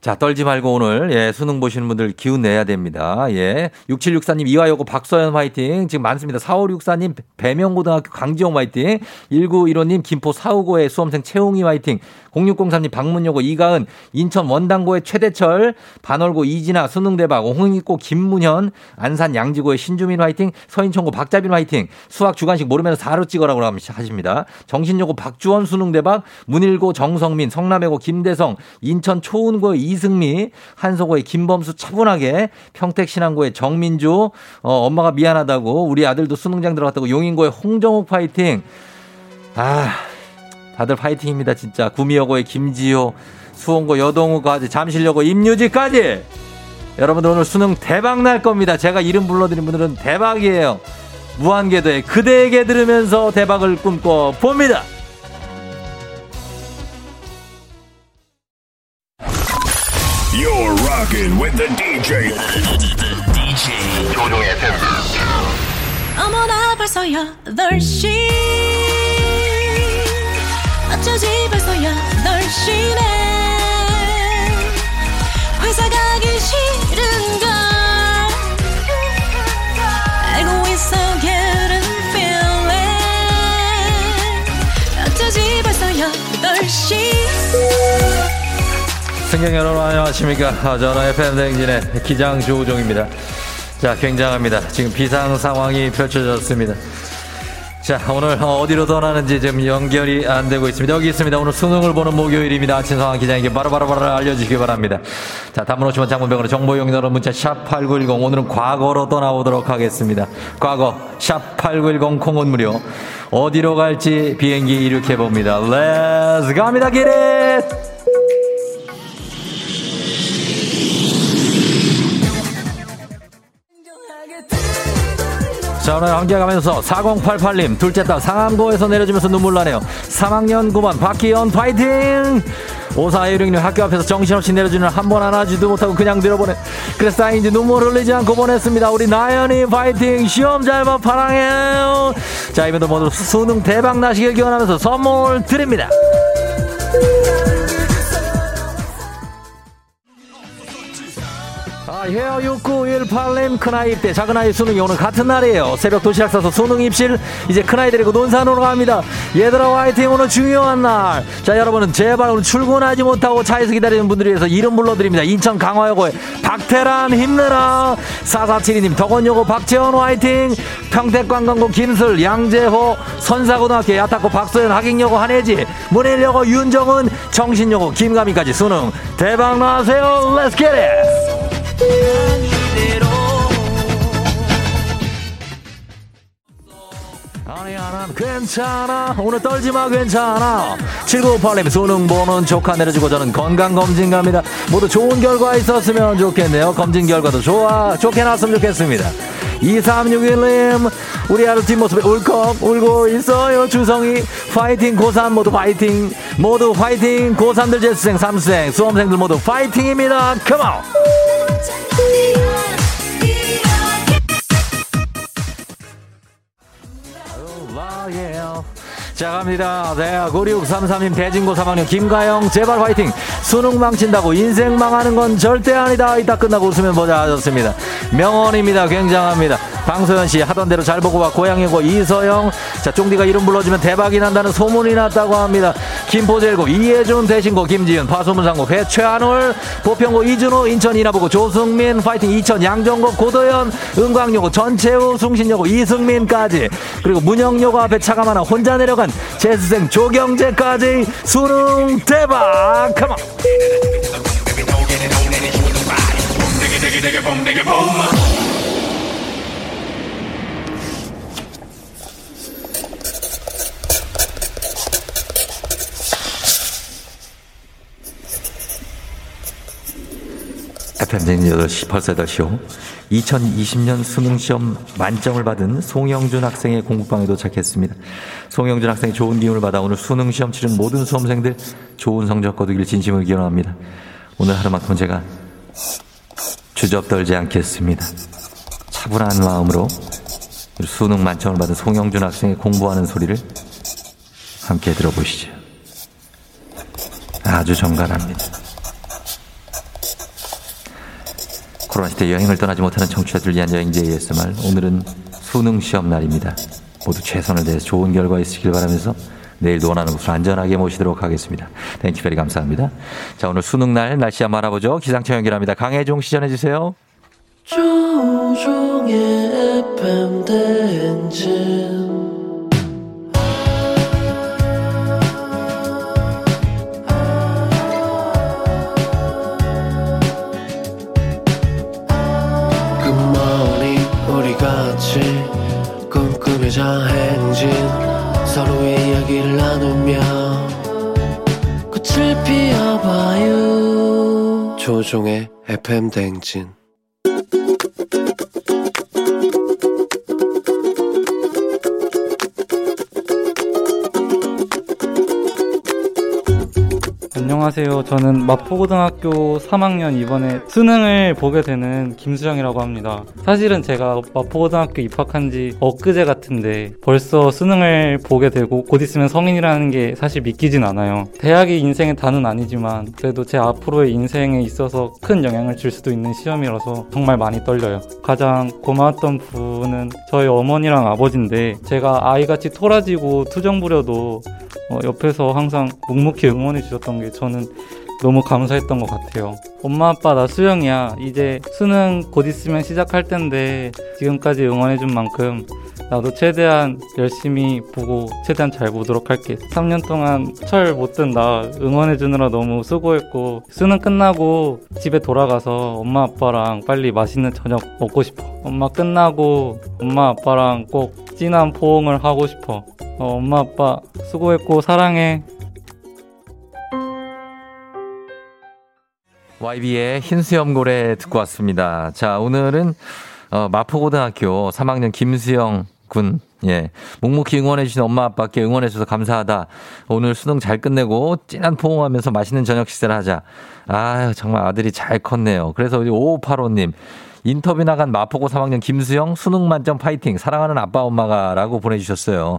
자, 떨지 말고 오늘, 예, 수능 보시는 분들 기운 내야 됩니다. 예. 6764님, 이화여고 박서연 화이팅. 지금 많습니다. 4564님, 배명고등학교 강지영 화이팅. 1915님, 김포 사우고의 수험생 최홍희 화이팅. 0603님, 방문여고 이가은, 인천 원당고의 최대철, 반월고 이진아, 수능대박, 홍익고 김문현, 안산 양지고의 신주민 화이팅, 서인천고 박자빈 화이팅, 수학 주간식 모르면 4로 찍어라고 하십니다. 정신여고 박주원 수능대박, 문일고 정성민, 성남여고 김대성, 인천 초운고의 이승미, 한서고의 김범수 차분하게, 평택신앙고의 정민주, 어, 엄마가 미안하다고, 우리 아들도 수능장 들어갔다고, 용인고의 홍정욱 파이팅. 아, 다들 파이팅입니다, 진짜. 구미여고의 김지호, 수원고 여동우까지, 잠실여고 임유지까지. 여러분들 오늘 수능 대박 날 겁니다. 제가 이름 불러드린 분들은 대박이에요. 무한궤도의 그대에게 들으면서 대박을 꿈꿔 봅니다. You're rocking with the DJ. DJ 조종의 어머나 벌써 8시 어쩌지 벌써 8시네 회사 가기 싫은 걸 알고 있어 getting feeling 어쩌지 벌써 8시 승객 여러분 안녕하십니까. FM 대행진의 기장 조우종입니다. 자, 굉장합니다. 지금 비상 상황이 펼쳐졌습니다. 자, 오늘 어디로 떠나는지 지금 연결이 안 되고 있습니다. 여기 있습니다. 오늘 수능을 보는 목요일입니다. 진성한 기자에게 바로바로바로 알려주시기 바랍니다. 자, 단문 오시면 장문병으로 정보용 여러 문자 샵8910 오늘은 과거로 떠나보도록 하겠습니다. 과거 샵8910 콩은 무료. 어디로 갈지 비행기 이륙해 봅니다. Let's 갑니다. Get it! 자, 오늘 함께 가면서 4088님, 둘째 딸 상암고에서 내려주면서 눈물 나네요. 3학년 9반 박기현 파이팅! 5416님 학교 앞에서 정신없이 내려주는 한 번 안아주지도 못하고 그냥 들어보내. 그래서 다행인지 눈물 흘리지 않고 보냈습니다. 우리 나연이 파이팅! 시험 잘 봐, 사랑해요! 자, 이번도 모두 수능 대박 나시길 기원하면서 선물 드립니다. 아, 헤어 6918님 큰아이 때 작은아이 수능이 오늘 같은 날이에요. 새벽 도시락 싸서 수능 입실 이제 큰아이 데리고 논산으로 갑니다. 얘들아 화이팅 오늘 중요한 날. 자 여러분은 제발 오늘 출근하지 못하고 차에서 기다리는 분들을 위해서 이름 불러드립니다. 인천 강화여고의 박태란 힘내라. 4472님 덕원여고 박재원 화이팅. 평택관광고 김슬 양재호 선사고등학교 야타고 박소연 하객여고 한혜지 문일여고 윤정은 정신여고 김가미까지 수능 대박 나세요. Let's get it. 아니야 난 괜찮아. 오늘 떨지마 괜찮아. 7958님 수능 보는 조카 내려주고 저는 건강검진 갑니다. 모두 좋은 결과 있었으면 좋겠네요. 검진 결과도 좋아 좋게 나왔으면 좋겠습니다 2361님 우리 아들 뒷모습에 울컥 울고 있어요 주성이 파이팅 고3 모두 파이팅 모두 파이팅 고3들 재수생 삼수생 수험생들 모두 파이팅입니다 컴온 자 갑니다. 네 9633님 대진고 3학년 김가영 제발 화이팅. 수능 망친다고 인생 망하는 건 절대 아니다. 이따 끝나고 웃으면 보자 하셨습니다. 명언입니다. 굉장합니다 방소연 씨 하던 대로 잘 보고 와. 고양이고 이서영. 자 쫑디가 이름 불러주면 대박이 난다는 소문이 났다고 합니다. 김포제일고 이혜준 대신고 김지은 파소문상고 회 최한울 보평고 이준호 인천 이나보고 조승민 파이팅 이천 양정국 고도현 은광여고 전채우 숭신여고 이승민까지. 그리고 문영여고 앞에 차가 많아 혼자 내려간 재수생 조경재까지 수능 대박! 컴온 FM 8시 벌써 8시요. 2020년 수능시험 만점을 받은 송영준 학생의 공부방에 도착했습니다. 송영준 학생이 좋은 기운을 받아 오늘 수능시험 치른 모든 수험생들 좋은 성적 거두길 진심을 기원합니다. 오늘 하루만큼 제가 주접떨지 않겠습니다. 차분한 마음으로 수능 만점을 받은 송영준 학생의 공부하는 소리를 함께 들어보시죠. 아주 정갈합니다. 코로나 시대 여행을 떠나지 못하는 청취자들 위한 여행지 ASMR. 오늘은 수능 시험 날입니다. 모두 최선을 다해서 좋은 결과 있으길 바라면서 내일도 원하는 곳으로 안전하게 모시도록 하겠습니다. Thank you very 감사합니다. 자, 오늘 수능 날 날씨 한번 알아보죠. 기상청 연결합니다. 강혜종 씨 전해 주세요. 조우종의 FM 대행진 행진 서로의 이야기를 나누며 꽃을 피워봐요. 조종의 FM 대행진 안녕하세요. 저는 마포고등학교 3학년 이번에 수능을 보게 되는 김수정이라고 합니다. 사실은 제가 마포고등학교 입학한 지 엊그제 같은데 벌써 수능을 보게 되고 곧 있으면 성인이라는 게 사실 믿기진 않아요. 대학이 인생의 단은 아니지만 그래도 제 앞으로의 인생에 있어서 큰 영향을 줄 수도 있는 시험이라서 정말 많이 떨려요. 가장 고마웠던 분은 저희 어머니랑 아버지인데 제가 아이같이 토라지고 투정 부려도 어, 옆에서 항상 묵묵히 응원해 주셨던 게 저는 너무 감사했던 것 같아요. 엄마 아빠 나 수영이야. 이제 수능 곧 있으면 시작할 텐데 지금까지 응원해 준 만큼 나도 최대한 열심히 보고 최대한 잘 보도록 할게. 3년 동안 철 못 든 나 응원해 주느라 너무 수고했고 수능 끝나고 집에 돌아가서 엄마 아빠랑 빨리 맛있는 저녁 먹고 싶어. 엄마 끝나고 엄마 아빠랑 꼭 진한 포옹을 하고 싶어. 어, 엄마 아빠 수고했고 사랑해. YB의 흰수염 고래 듣고 왔습니다. 자, 오늘은 어, 마포고등학교 3학년 김수영 군, 예. 묵묵히 응원해주신 엄마 아빠께 응원해줘서 감사하다. 오늘 수능 잘 끝내고 진한 포옹하면서 맛있는 저녁 식사를 하자. 아유, 정말 아들이 잘 컸네요. 그래서 우리 5585님. 인터뷰 나간 마포고 3학년 김수영 수능 만점 파이팅 사랑하는 아빠 엄마가 라고 보내주셨어요.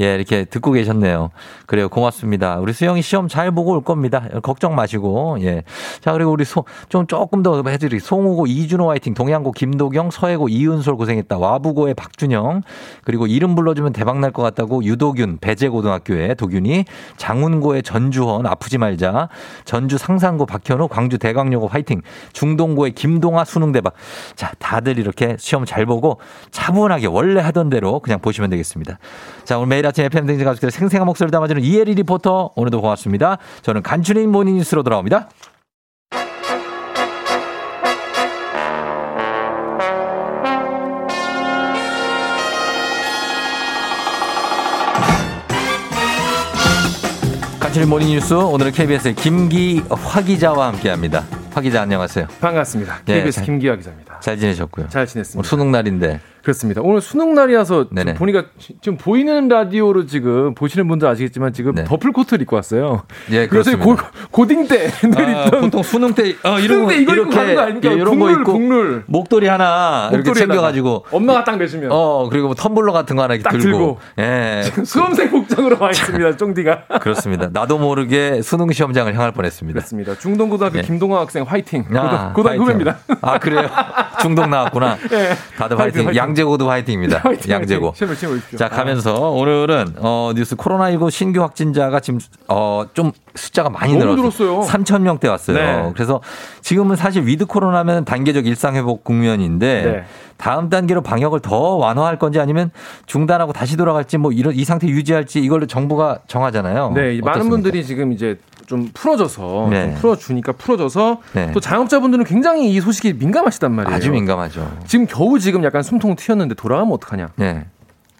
예, 이렇게 듣고 계셨네요. 그래요. 고맙습니다. 우리 수영이 시험 잘 보고 올 겁니다. 걱정 마시고. 예. 자, 그리고 우리 소, 좀 조금 더 해드리. 송우고 이준호 화이팅, 동양고 김도경, 서해고 이은솔 고생했다. 와부고의 박준영. 그리고 이름 불러주면 대박 날 것 같다고 유도균, 배재고등학교의 도균이, 장운고의 전주헌, 아프지 말자. 전주 상산고 박현우, 광주 대광여고 화이팅. 중동고의 김동아 수능 대박. 자, 다들 이렇게 시험 잘 보고 차분하게 원래 하던 대로 그냥 보시면 되겠습니다. 자, 오늘 매일 아침 FM 댕지 가족들의 생생한 목소리를 담아주는 이혜리 리포터 오늘도 고맙습니다. 저는 간추린 morning 뉴스로 돌아옵니다. 간추린 morning 뉴스 오늘은 KBS의 김기화 기자와 함께합니다. 화 기자 안녕하세요. 반갑습니다. 예, KBS 잘- 김기화 기자입니다. 잘 지내셨고요. 잘 지냈습니다. 수능 날인데 그렇습니다. 오늘 수능 날이라서 좀 네네. 보니까 지- 지금 보이는 라디오로 지금 보시는 분들 아시겠지만 지금 더플 코트를 입고 왔어요. 예, 그래서 고. 고딩 때늘 아, 보통 수능 때 어, 이런 수능 거때 이거 입고 이렇게 가는 거 아닙니까? 예, 이런 거 국룰, 입고 국룰. 목도리 하나 이렇게 목도리에다가 챙겨가지고 엄마가 딱 내주면 어 그리고 뭐 텀블러 같은 거 하나 이렇게 딱 들고, 들고. 예 수험생 복장으로 와 있습니다. 쫑디가. 그렇습니다. 나도 모르게 수능 시험장을 향할 뻔했습니다. 그렇습니다. 중동고등학교 예. 김동화 학생 화이팅. 아, 고등 화이팅. 후배입니다. 아 그래요? 중동 나왔구나. 예. 다들 화이팅, 화이팅. 양재고도 화이팅입니다. 화이팅, 양재고. 화이팅. 치고 오십시오. 자 가면서 오늘은 어 뉴스 코로나19 신규 확진자가 지금 어 좀 숫자가 많이 늘었어요. 늘었어요. 3천 명대 왔어요. 네. 그래서 지금은 사실 with 코로나면 단계적 일상 회복 국면인데 네. 다음 단계로 방역을 더 완화할 건지 아니면 중단하고 다시 돌아갈지 뭐 이런 이 상태 유지할지 이걸로 정부가 정하잖아요. 네, 이 많은 어떻습니까? 분들이 지금 이제 좀 풀어져서 네. 좀 풀어주니까 풀어져서 네. 또 자영업자분들은 굉장히 이 소식이 민감하시단 말이에요. 아주 민감하죠. 지금 겨우 지금 약간 숨통 튀었는데 돌아가면 어떡하냐. 네.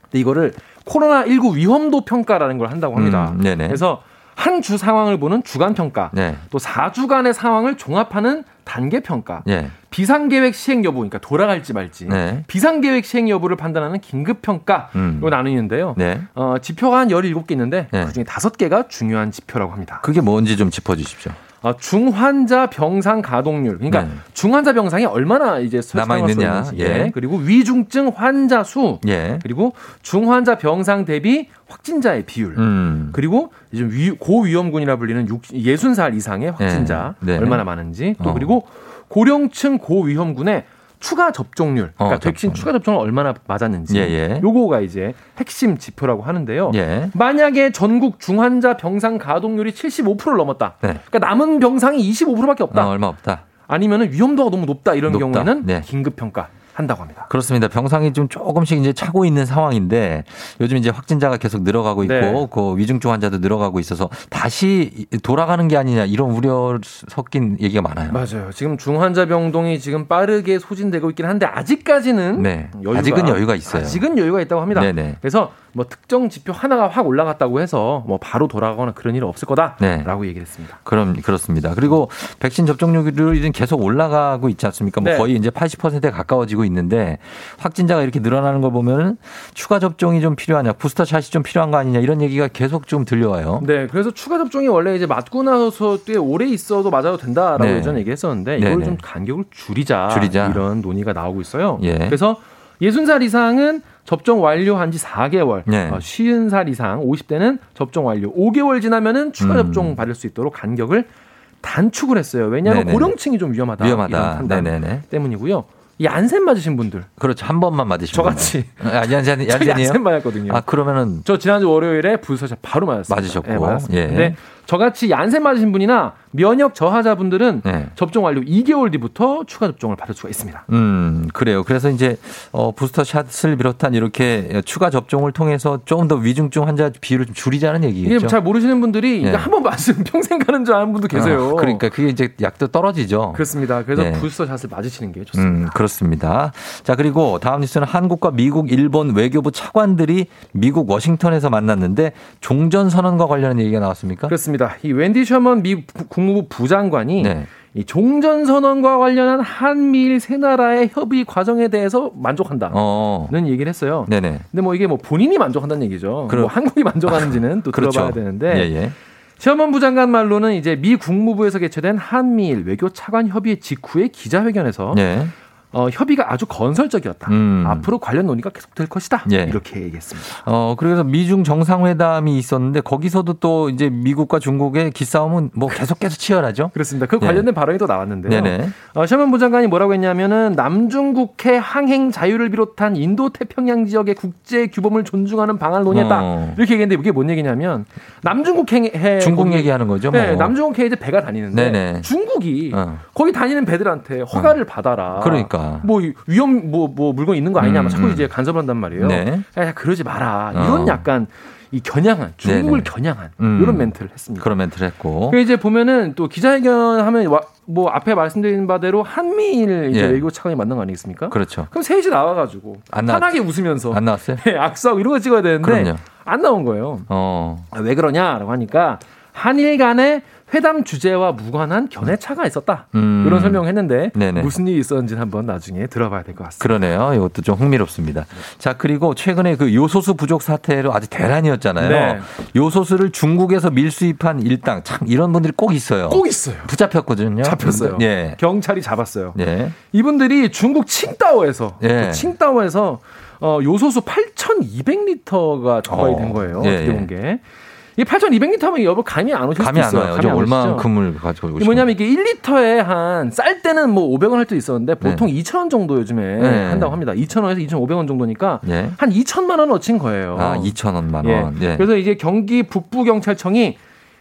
근데 이거를 코로나 19 위험도 평가라는 걸 한다고 합니다. 음, 네네. 그래서 한 주 상황을 보는 주간 평가, 네. 또 4주간의 상황을 종합하는 단계 평가, 예. 비상계획 시행 여부, 그러니까 돌아갈지 말지, 네. 비상계획 시행 여부를 판단하는 긴급 평가, 음. 나누는데요. 네. 어, 지표가 한 17개 있는데 네. 그중에 5개가 중요한 지표라고 합니다. 그게 뭔지 좀 짚어 주십시오. 어, 중환자 병상 가동률. 그러니까 네. 중환자 병상이 얼마나 이제 남아 있느냐. 예. 그리고 위중증 환자 수, 예. 그리고 중환자 병상 대비 확진자의 비율. 음. 그리고 이제 위- 고위험군이라 불리는 60살 이상의 확진자 네. 네. 얼마나 많은지 또 어. 그리고 고령층 고위험군의 추가 접종률, 그러니까 어, 백신 접종률. 추가 접종을 얼마나 맞았는지, 예, 예. 요거가 이제 핵심 지표라고 하는데요. 예. 만약에 전국 중환자 병상 가동률이 75%를 넘었다. 네. 그러니까 남은 병상이 25%밖에 없다. 어, 얼마 없다. 아니면은 위험도가 너무 높다 이런 높다. 경우에는 네. 긴급 평가 한다고 합니다. 그렇습니다. 병상이 좀 조금씩 이제 차고 있는 상황인데 요즘 이제 확진자가 계속 늘어가고 있고 네. 그 위중증 환자도 늘어가고 있어서 다시 돌아가는 게 아니냐 이런 우려 섞인 얘기가 많아요. 맞아요. 지금 중환자 병동이 지금 빠르게 소진되고 있긴 한데 아직까지는 네. 여유가, 아직은 여유가 있어요. 아직은 여유가 있다고 합니다. 네네. 그래서 뭐 특정 지표 하나가 확 올라갔다고 해서 뭐 바로 돌아가거나 그런 일은 없을 거다라고 네. 얘기를 했습니다. 그럼 그렇습니다. 그리고 백신 접종률이 계속 올라가고 있지 않습니까? 뭐 네. 거의 이제 80%에 가까워지고 있는데 확진자가 이렇게 늘어나는 걸 보면 추가 접종이 좀 필요하냐, 부스터 샷이 좀 필요한 거 아니냐 이런 얘기가 계속 좀 들려와요. 네, 그래서 추가 접종이 원래 이제 맞고 나서 꽤 오래 있어도 맞아도 된다라고 네. 예전에 얘기했었는데 이걸 네네. 좀 간격을 줄이자, 줄이자. 이런 논의가 나오고 있어요. 예. 그래서 60살 이상은 접종 완료한 지 4개월, 네. 어, 50살 이상 50대는 접종 완료 5개월 지나면은 추가 음. 접종 받을 수 있도록 간격을 단축을 했어요. 왜냐하면 네네네. 고령층이 좀 위험하다. 이런 위험하다. 판단 네네네. 때문이고요. 이 안센 맞으신 분들 그렇죠. 한 번만 맞으시면 저같이 아, 얀센 얀센이요? 안센 맞았거든요. 아 그러면은 저 지난주 월요일에 부스터샷 바로 맞았어요. 맞으셨고. 네, 맞았습니다. 예. 근데 저같이 얀센 맞으신 분이나 면역 저하자분들은 네. 접종 완료 2개월 뒤부터 추가 접종을 받을 수가 있습니다. 음, 그래요. 그래서 이제 어 부스터 샷을 비롯한 이렇게 추가 접종을 통해서 조금 더 위중증 환자 비율을 좀 줄이자는 얘기겠죠. 이게 잘 모르시는 분들이 네. 한번 맞으면 평생 가는 줄 아는 분도 계세요. 어, 그러니까 그게 이제 약도 떨어지죠. 그렇습니다. 그래서 네. 부스터 샷을 맞으시는 게 좋습니다. 음, 그렇습니다. 자, 그리고 다음 뉴스는 한국과 미국, 일본 외교부 차관들이 미국 워싱턴에서 만났는데 종전 선언과 관련한 얘기가 나왔습니까? 그렇습니다. 이 웬디 셔먼 미 국무부 부장관이 네. 이 종전 선언과 관련한 한미일 세 나라의 협의 과정에 대해서 만족한다는 어. 얘기를 했어요. 네네. 근데 뭐 이게 뭐 본인이 만족한다는 얘기죠. 그럼- 뭐 한국이 만족하는지는 또 그렇죠. 들어봐야 되는데 예, 예. 시험원 부장관 말로는 이제 미 국무부에서 개최된 한미일 외교 차관 협의 직후의 기자회견에서 예. 어, 협의가 아주 건설적이었다. 음. 앞으로 관련 논의가 계속될 것이다. 예. 이렇게 얘기했습니다. 어, 그래서 미중 정상회담이 있었는데 거기서도 또 이제 미국과 중국의 기싸움은 뭐 계속해서 치열하죠. 그렇습니다. 그 예. 관련된 발언이 또 나왔는데요. 네네. 어, 셔먼 부장관이 뭐라고 했냐면은 남중국해 항행 자유를 비롯한 인도 태평양 지역의 국제 규범을 존중하는 방안을 논의했다. 어. 이렇게 얘기했는데 이게 뭔 얘기냐면 남중국해 중국 거기- 얘기하는 거죠. 뭐. 네, 남중국해 이제 배가 다니는데 네네. 중국이 어. 거기 다니는 배들한테 허가를 받아라. 그러니까. 뭐 위험 뭐 뭐 물건 있는 거 아니냐 막 음, 자꾸 음. 이제 간섭을 한단 말이에요. 네. 야, 그러지 마라. 이런 어. 약간 이 겨냥한 중국을 네네. 겨냥한 음. 이런 멘트를 했습니다. 그런 멘트를 했고. 그 이제 보면은 또 기자회견 하면 와- 뭐 앞에 말씀드린 바대로 한미일 이제 예. 외교 차관이 만난 거 아니겠습니까? 그렇죠. 그럼 셋이 나와가지고 안 나왔- 편하게 웃으면서 안 나왔어요? 네, 악수하고 이런 거 찍어야 되는데 그럼요. 안 나온 거예요. 어. 아, 왜 그러냐라고 하니까 한일 간의 회담 주제와 무관한 견해차가 있었다. 음. 이런 설명을 했는데 네네. 무슨 일이 있었는지는 한번 나중에 들어봐야 될 것 같습니다. 그러네요. 이것도 좀 흥미롭습니다. 자, 그리고 최근에 그 요소수 부족 사태로 아주 대란이었잖아요. 네. 요소수를 중국에서 밀수입한 일당 참 이런 분들이 꼭 있어요. 꼭 있어요. 붙잡혔거든요. 잡혔어요. 예. 경찰이 잡았어요. 예. 이분들이 중국 칭다오에서 예. 칭다오에서 어, 요소수 8,200리터가 적발이 어. 된 거예요. 예, 어떻게 예. 본 게. 이 8,200리터면 여러분 감이 안 오실 감이 수도 안 있어요. 와요. 감이 저안 얼마만큼을 오시죠? 가지고 오시면. 뭐냐면 이게 1리터에 한 쌀 때는 뭐 500원 할 때 있었는데 보통 2,000원 정도 요즘에 네. 한다고 합니다. 2,000원에서 2,500원 정도니까 예. 한 2천만 원 어친 거예요. 아, 2,000원만 예. 원. 예. 그래서 이제 경기 북부 경찰청이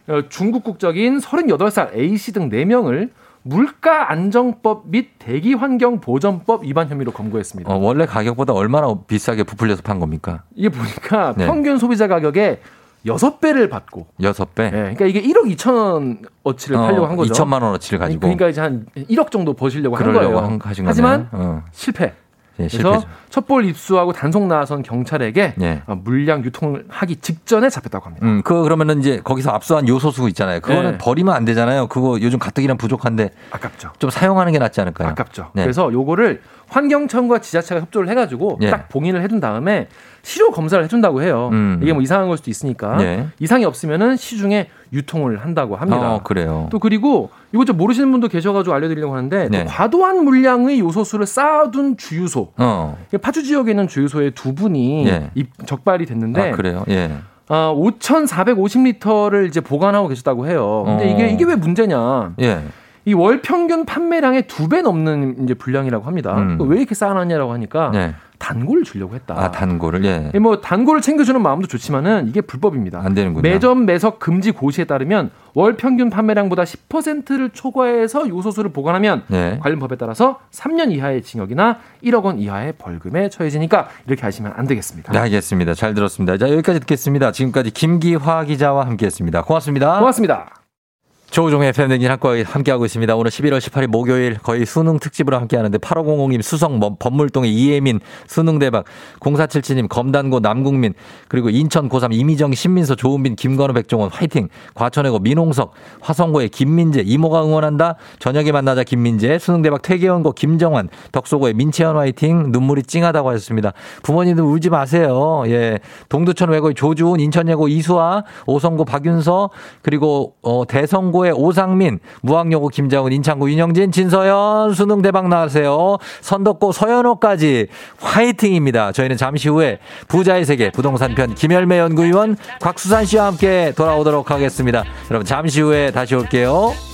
어, 중국 국적인 38살 A씨 등 4명을 물가 안정법 및 대기 환경 보전법 위반 혐의로 검거했습니다. 어, 원래 가격보다 얼마나 비싸게 부풀려서 판 겁니까? 이게 보니까 네. 평균 소비자 가격 의 6배를 받고 여섯 배. 예, 그러니까 이게 1억 2천 어치를 팔려고 한 거죠. 2천만 원어치를 가지고. 그러니까 이제 한 1억 정도 버시려고 한 거예요. 한- 하지만. 어. 실패. 예, 그래서. 첩보를 입수하고 단속 나선 경찰에게 예. 어, 물량 유통을 하기 직전에 잡혔다고 합니다. 음, 그 그러면은 이제 거기서 압수한 요소수 있잖아요. 그거는 네. 버리면 안 되잖아요. 그거 요즘 가뜩이나 부족한데 아깝죠. 좀 사용하는 게 낫지 않을까요? 아깝죠. 네. 그래서 요거를 환경청과 지자체가 협조를 해가지고 예. 딱 봉인을 해둔 다음에 시료 검사를 해준다고 해요. 음. 이게 뭐 이상한 걸 수도 있으니까 예. 이상이 없으면은 시중에 유통을 한다고 합니다. 어, 그래요. 또 그리고 이거 좀 모르시는 분도 계셔가지고 알려드리려고 하는데 네. 또 과도한 물량의 요소수를 쌓아둔 주유소 어. 파주 지역에 있는 주유소의 두 분이 예. 입- 적발이 됐는데 아, 그래요. 예. 아, 5,450리터를 이제 보관하고 계셨다고 해요. 근데 어. 이게 이게 왜 문제냐? 예. 이 월 평균 판매량의 두 배 넘는 이제 분량이라고 합니다. 음. 왜 이렇게 쌓아놨냐라고 하니까 예. 단골을 주려고 했다. 아, 단골을 예. 이뭐 단골을 챙겨주는 마음도 좋지만은 이게 불법입니다. 안 되는군요. 매점 매석 금지 고시에 따르면 월 평균 판매량보다 10%를 초과해서 요소수를 보관하면 예. 관련 법에 따라서 3년 이하의 징역이나 1억 원 이하의 벌금에 처해지니까 이렇게 하시면 안 되겠습니다. 네, 알겠습니다. 잘 들었습니다. 자, 여기까지 듣겠습니다. 지금까지 김기화 기자와 함께 했습니다. 고맙습니다. 고맙습니다. 조우종의 팬데믹 함께하고 있습니다. 오늘 11월 18일 목요일 거의 수능 특집으로 함께하는데 8500님 수성 뭐, 법물동의 이혜민 수능 대박 0477님 검단고 남국민 그리고 인천 고3 이미정 신민서 조은빈 김건우 백종원 화이팅 과천에고 민홍석 화성고의 김민재 이모가 응원한다 저녁에 만나자 김민재 수능 대박 퇴계원고 김정환 덕소고의 민채연 화이팅 눈물이 찡하다고 하셨습니다. 부모님들 울지 마세요. 예 동두천 외고의 조주훈 인천예고 이수아 오성고 박윤서 그리고 어, 대성고 의 오상민 무학여고 김자훈 인창고 윤영진 진서연 수능 대박 나세요. 선덕고 서현호까지 화이팅입니다. 저희는 잠시 후에 부자의 세계 부동산 편 김열매 연구위원 곽수산 씨와 함께 돌아오도록 하겠습니다. 여러분 잠시 후에 다시 올게요.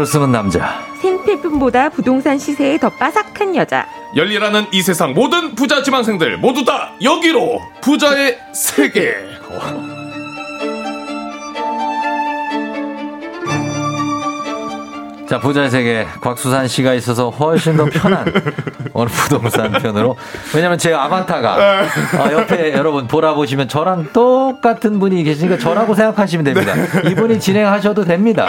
가계부를 쓰는 남자. 생필품보다 부동산 시세에 더 빠삭한 여자. 열일하는 이 세상 모든 부자 지망생들 모두 다 여기로 부자의 세계. 자, 부자의 세계. 곽수산 씨가 있어서 훨씬 더 편한 어느 부동산 편으로. 왜냐면 제 아바타가 어, 옆에 여러분 돌아보시면 저랑 똑같은 분이 계시니까 저라고 생각하시면 됩니다. 이분이 진행하셔도 됩니다.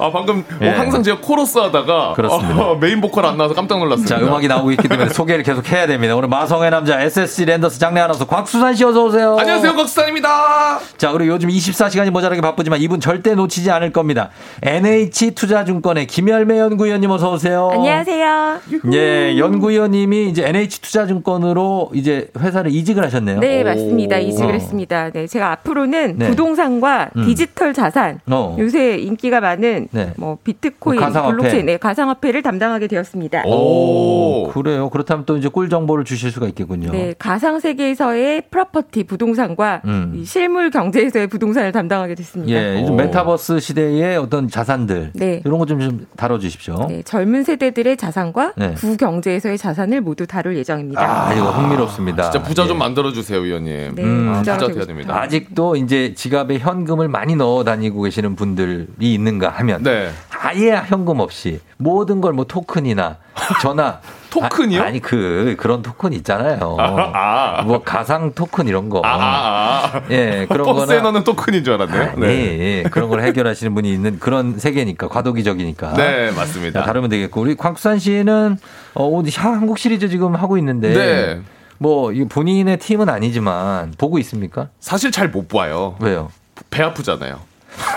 아 방금 예. 어, 항상 제가 코러스 하다가 그렇습니다. 어, 메인 보컬 안 나와서 깜짝 놀랐습니다. 자, 음악이 나오고 있기 때문에 소개를 계속 해야 됩니다. 오늘 마성의 남자 SSG 랜더스 장내 아나운서 곽수산 씨 어서 오세요. 안녕하세요, 곽수산입니다. 자, 그리고 요즘 24시간이 모자라게 바쁘지만 이분 절대 놓치지 않을 겁니다. NH 투자증권의 김열매 연구위원님 어서 오세요. 안녕하세요. 예, 연구위원님이 이제 NH 투자증권으로 이제 회사를 이직을 하셨네요. 네, 맞습니다. 이직을 어. 했습니다. 네, 제가 앞으로는 네. 부동산과 음. 디지털 자산, 어. 요새 인기가 많은 네. 뭐 비트코인, 가상화폐. 블록체인, 네, 가상화폐를 담당하게 되었습니다. 오, 그래요. 그렇다면 또 이제 꿀 정보를 주실 수가 있겠군요. 네, 가상 세계에서의 property 부동산과 음. 이 실물 경제에서의 부동산을 담당하게 됐습니다. 예, 메타버스 시대의 어떤 자산들 네. 이런 거 좀 좀 다뤄주십시오. 네, 젊은 세대들의 자산과 네. 구경제에서의 자산을 모두 다룰 예정입니다. 아, 이거 흥미롭습니다. 진짜 부자 좀 예. 만들어 주세요, 위원님. 네, 음. 아, 부자 돼야 됩니다. 아직도 이제 지갑에 현금을 많이 넣어 다니고 계시는 분들이 있는가 하면 네. 아예 현금 없이 모든 걸 뭐 토큰이나 전화 토큰이요? 아, 니그 그런 토큰 있잖아요. 아. 뭐 가상 토큰 이런 거. 아, 아. 예, 그런 버스에 거나 넣는 토큰인 줄 알았네요. 네. 예, 그런 걸 해결하시는 분이 있는 그런 세계니까 과도기적이니까. 네, 맞습니다. 자, 다르면 되겠고 우리 광수산 씨는 어, 오늘 샤- 한국 시리즈 지금 하고 있는데 네. 뭐이 본인의 팀은 아니지만 보고 있습니까? 사실 잘 못 봐요. 왜요? 배 아프잖아요.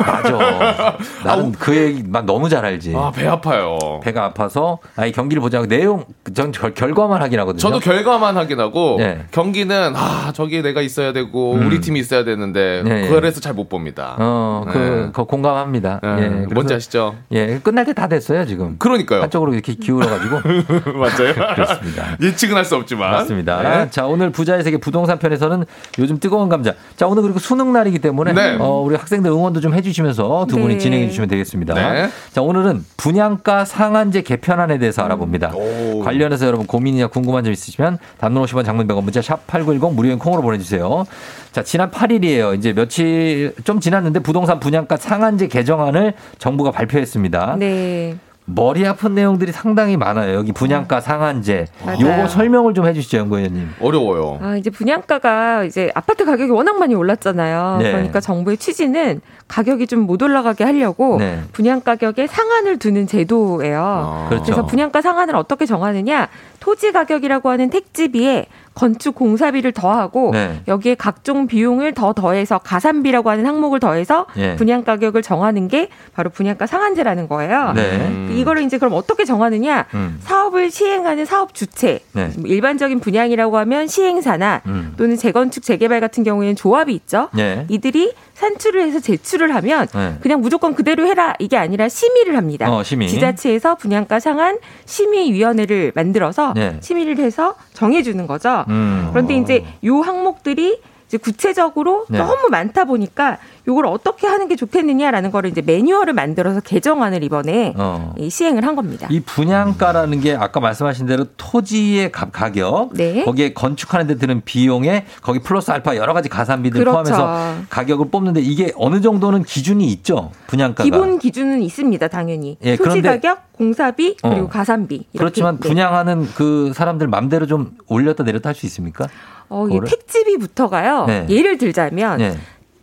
맞아. 나는 그 얘기만 너무 잘 알지. 아, 배 아파요. 배가 아파서 아이 경기를 보자고 내용 전 결, 결과만 확인하거든요. 저도 결과만 확인하고 네. 경기는 아 저기에 내가 있어야 되고 음. 우리 팀이 있어야 되는데 네, 예. 그래서 잘 못 봅니다. 어, 그, 네. 그 공감합니다. 네, 예, 그래서- 뭔지 아시죠? 예, 끝날 때 다 됐어요 지금. 그러니까요. 한쪽으로 이렇게 기울어 가지고. 맞아요. 그렇습니다. 예측은 할 수 없지만 맞습니다. 네. 자, 오늘 부자의 세계 부동산 편에서는 요즘 뜨거운 감자. 자, 오늘 그리고 수능 날이기 때문에 네. 어, 우리 학생들 응원도 좀 해주시면서 두 분이 네. 진행해 주시면 되겠습니다. 네. 자, 오늘은 분양가 상한제 개편안에 대해서 알아봅니다. 오. 관련해서 여러분 고민이나 궁금한 점 있으시면 단문 50원 장문 100원 문자 샵 8910 무료인 콩으로 보내주세요. 자, 지난 8일이에요. 이제 며칠 좀 지났는데 부동산 분양가 상한제 개정안을 정부가 발표했습니다. 네. 머리 아픈 내용들이 상당히 많아요. 여기 분양가 상한제. 맞아요. 요거 설명을 좀 해주시죠, 연구위원님. 어려워요. 아, 이제 분양가가 이제 아파트 가격이 워낙 많이 올랐잖아요. 네. 그러니까 정부의 취지는 가격이 좀 못 올라가게 하려고 네. 분양 가격에 상한을 두는 제도예요. 아. 그렇죠. 그래서 분양가 상한을 어떻게 정하느냐? 토지 가격이라고 하는 택지비에 건축 공사비를 더하고 네. 여기에 각종 비용을 더 더해서 가산비라고 하는 항목을 더해서 예. 분양 가격을 정하는 게 바로 분양가 상한제라는 거예요. 네. 음. 이거를 이제 그럼 어떻게 정하느냐? 음. 사업을 시행하는 사업 주체, 네. 뭐 일반적인 분양이라고 하면 시행사나 음. 또는 재건축 재개발 같은 경우에는 조합이 있죠. 네. 이들이 산출을 해서 제출을 하면 네. 그냥 무조건 그대로 해라 이게 아니라 심의를 합니다. 어, 심의. 지자체에서 분양가 상한 심의위원회를 만들어서 네. 심의를 해서 정해주는 거죠. 음. 그런데 이제 요 항목들이 이제 구체적으로 네. 너무 많다 보니까 요걸 어떻게 하는 게 좋겠느냐라는 거를 이제 매뉴얼을 만들어서 개정안을 이번에 어. 이 시행을 한 겁니다. 이 분양가라는 게 아까 말씀하신 대로 토지의 가- 가격, 네. 거기에 건축하는 데 드는 비용에 거기 플러스 알파 여러 가지 가산비들 그렇죠. 포함해서 가격을 뽑는데 이게 어느 정도는 기준이 있죠. 분양가가. 기본 기준은 있습니다, 당연히. 예, 토지 가격, 공사비, 그리고 어. 가산비. 그렇지만 네. 분양하는 그 사람들 맘대로 좀 올렸다 내렸다 할 수 있습니까? 어, 이게 그거를? 택지비부터가요. 네. 예를 들자면 네.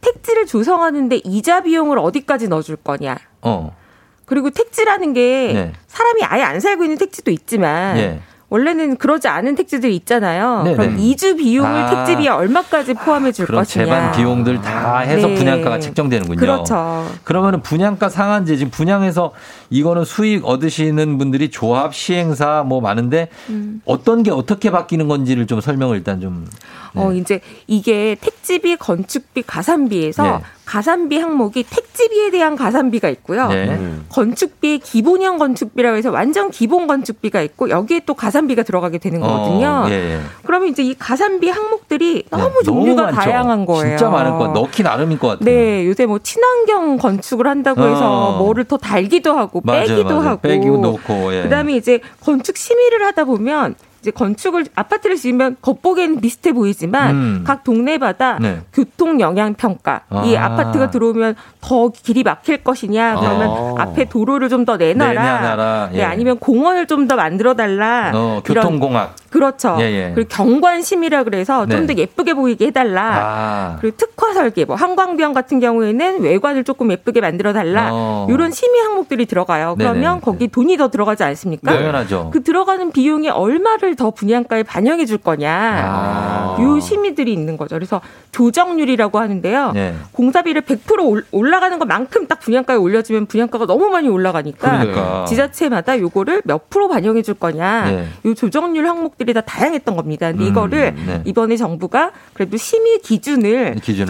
택지를 조성하는데 이자 비용을 어디까지 넣어줄 거냐. 어. 그리고 택지라는 게 네. 사람이 아예 안 살고 있는 택지도 있지만 예. 원래는 그러지 않은 택지들이 있잖아요. 네네. 그럼 이주 비용을 아. 택지비에 얼마까지 포함해 줄 그럼 것이냐. 재반 비용들 다 해서 네. 분양가가 책정되는군요. 그렇죠. 그러면은 분양가 상한제 지금 분양해서 이거는 수익 얻으시는 분들이 조합 시행사 뭐 많은데 음. 어떤 게 어떻게 바뀌는 건지를 좀 설명을 일단 좀 어, 이제 이게 택지비, 건축비, 가산비에서 네. 가산비 항목이 택지비에 대한 가산비가 있고요. 네. 음. 건축비 기본형 건축비라고 해서 완전 기본 건축비가 있고 여기에 또 가산비가 들어가게 되는 거거든요. 어, 예, 예. 그러면 이제 이 가산비 항목들이 너무 네, 종류가 많죠. 다양한 거예요. 진짜 많을 것 같아. 넣기 나름일 것 같아요. 네, 요새 뭐 친환경 건축을 한다고 해서 어. 뭐를 더 달기도 하고 빼기도 맞아요. 하고 빼기도 놓고, 예. 그다음에 이제 건축 심의를 하다 보면 이제 건축을 아파트를 지으면 겉보기에는 비슷해 보이지만 음. 각 동네마다 네. 교통 영향 평가 이 아. 아파트가 들어오면 더 길이 막힐 것이냐 그러면 아. 앞에 도로를 좀 더 내놔라, 내놔라, 예. 네, 아니면 공원을 좀 더 만들어 달라 어, 교통공학. 그렇죠. 예, 예. 그리고 경관심이라 그래서 좀 네. 더 예쁘게 보이게 해달라. 아. 그리고 특화 설계, 뭐 한광병 같은 경우에는 외관을 조금 예쁘게 만들어 달라. 어. 이런 심의 항목들이 들어가요. 그러면 네네. 거기 돈이 더 들어가지 않습니까? 당연하죠. 그 들어가는 비용이 얼마를 더 분양가에 반영해 줄 거냐. 아. 요 심의들이 있는 거죠. 그래서 조정률이라고 하는데요. 네. 공사비를 100% 올- 올라가는 것만큼 딱 분양가에 올려주면 분양가가 너무 많이 올라가니까 그러니까. 지자체마다 요거를 몇 프로 반영해 줄 거냐. 네. 요 조정률 항목 들이 다 다양했던 겁니다. 근데 음, 이거를 네. 이번에 정부가 그래도 심의 기준을 기준을.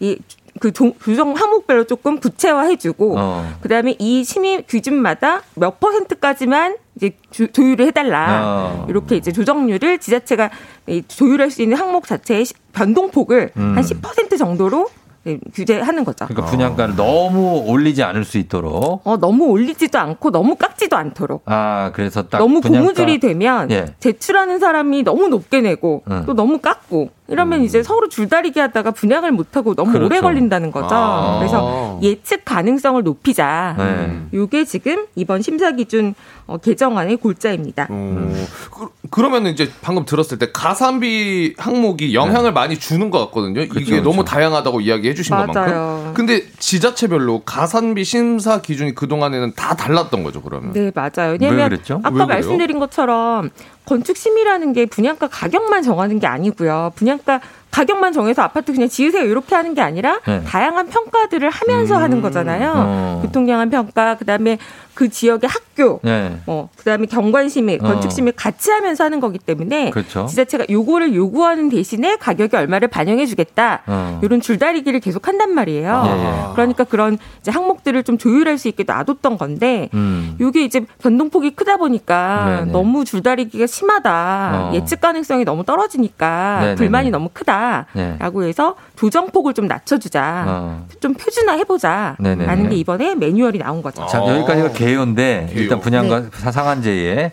좀이 그 조정 항목별로 조금 구체화해주고 어. 그다음에 이 심의 기준마다 몇 퍼센트까지만 이제 조, 조율을 해달라 어. 이렇게 이제 조정률을 지자체가 이 조율할 수 있는 항목 자체의 시- 변동폭을 음. 한10% 정도로 네, 규제하는 거죠. 그러니까 분양가를 너무 올리지 않을 수 있도록. 어, 너무 올리지도 않고 너무 깎지도 않도록. 아, 그래서 딱 너무 분양가- 고무줄이 되면 예. 제출하는 사람이 너무 높게 내고 음. 또 너무 깎고 이러면 이제 서로 줄다리기 하다가 분양을 못하고 너무 그렇죠. 오래 걸린다는 거죠. 아. 그래서 예측 가능성을 높이자. 네. 요게 지금 이번 심사 기준 어, 개정안의 골자입니다. 음. 그, 그러면 이제 방금 들었을 때 가산비 항목이 영향을 많이 주는 것 같거든요. 이게 그쵸, 그쵸. 너무 다양하다고 이야기해 주신 맞아요. 것만큼. 근데 지자체별로 가산비 심사 기준이 그동안에는 다 달랐던 거죠, 그러면. 네, 맞아요. 왜 왜냐하면 그랬죠? 아까? 말씀드린 것처럼 건축 심의라는 게 분양가 가격만 정하는 게 아니고요. 분양가 가격만 정해서 아파트 그냥 지으세요 이렇게 하는 게 아니라 네. 다양한 평가들을 하면서 하는 거잖아요. 어. 교통량한 평가, 그다음에 그 지역의 학교, 네. 뭐 그다음에 경관 심의, 건축 어. 심의 같이 하면서 하는 거기 때문에 그렇죠. 지자체가 요거를 요구하는 대신에 가격이 얼마를 반영해 주겠다. 어. 이런 줄다리기를 계속 한단 말이에요. 예, 예. 그러니까 그런 이제 항목들을 좀 조율할 수 있게 놔뒀던 건데 음. 요게 이제 변동폭이 크다 보니까 네네. 너무 줄다리기가 심하다. 어. 예측 가능성이 너무 떨어지니까 네네네. 불만이 너무 크다. 네. 라고 해서 조정폭을 좀 낮춰주자. 어. 좀 표준화해보자. 라는 게 이번에 매뉴얼이 나온 거죠. 자, 여기까지가 개요인데 일단 분양가 네. 상한제에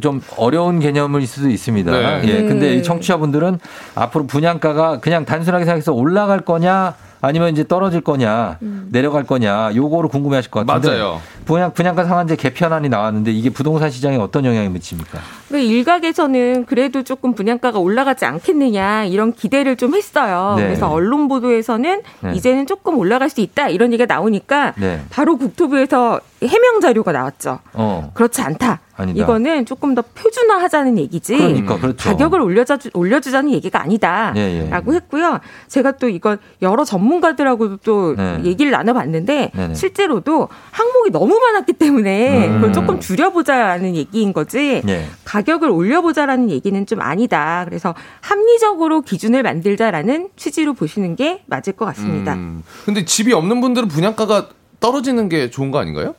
좀 어려운 개념일 수도 있습니다. 네. 예. 네. 근데 이 청취자분들은 앞으로 분양가가 그냥 단순하게 생각해서 올라갈 거냐 아니면 이제 떨어질 거냐 음. 내려갈 거냐 요거를 궁금해 하실 것 같은데 맞아요. 분양 분양가 상한제 개편안이 나왔는데 이게 부동산 시장에 어떤 영향을 미칩니까? 그 일각에서는 그래도 조금 분양가가 올라가지 않겠느냐 이런 기대를 좀 했어요. 네. 그래서 언론 보도에서는 네. 이제는 조금 올라갈 수 있다 이런 얘기가 나오니까 네. 바로 국토부에서 해명 자료가 나왔죠. 어. 그렇지 않다. 아니다. 이거는 조금 더 표준화하자는 얘기지. 그러니까, 그렇죠. 가격을 올려자 올려주자는 얘기가 아니다. 예, 예. 라고 했고요. 제가 또 이건 여러 전문가들하고도 또 네. 얘기를 나눠봤는데 네네. 실제로도 항목이 너무 많았기 때문에 음. 그걸 조금 줄여보자는 얘기인 거지. 예. 가격을 올려보자라는 얘기는 좀 아니다. 그래서 합리적으로 기준을 만들자라는 취지로 보시는 게 맞을 것 같습니다. 음. 근데 집이 없는 분들은 분양가가 떨어지는 게 좋은 거 아닌가요?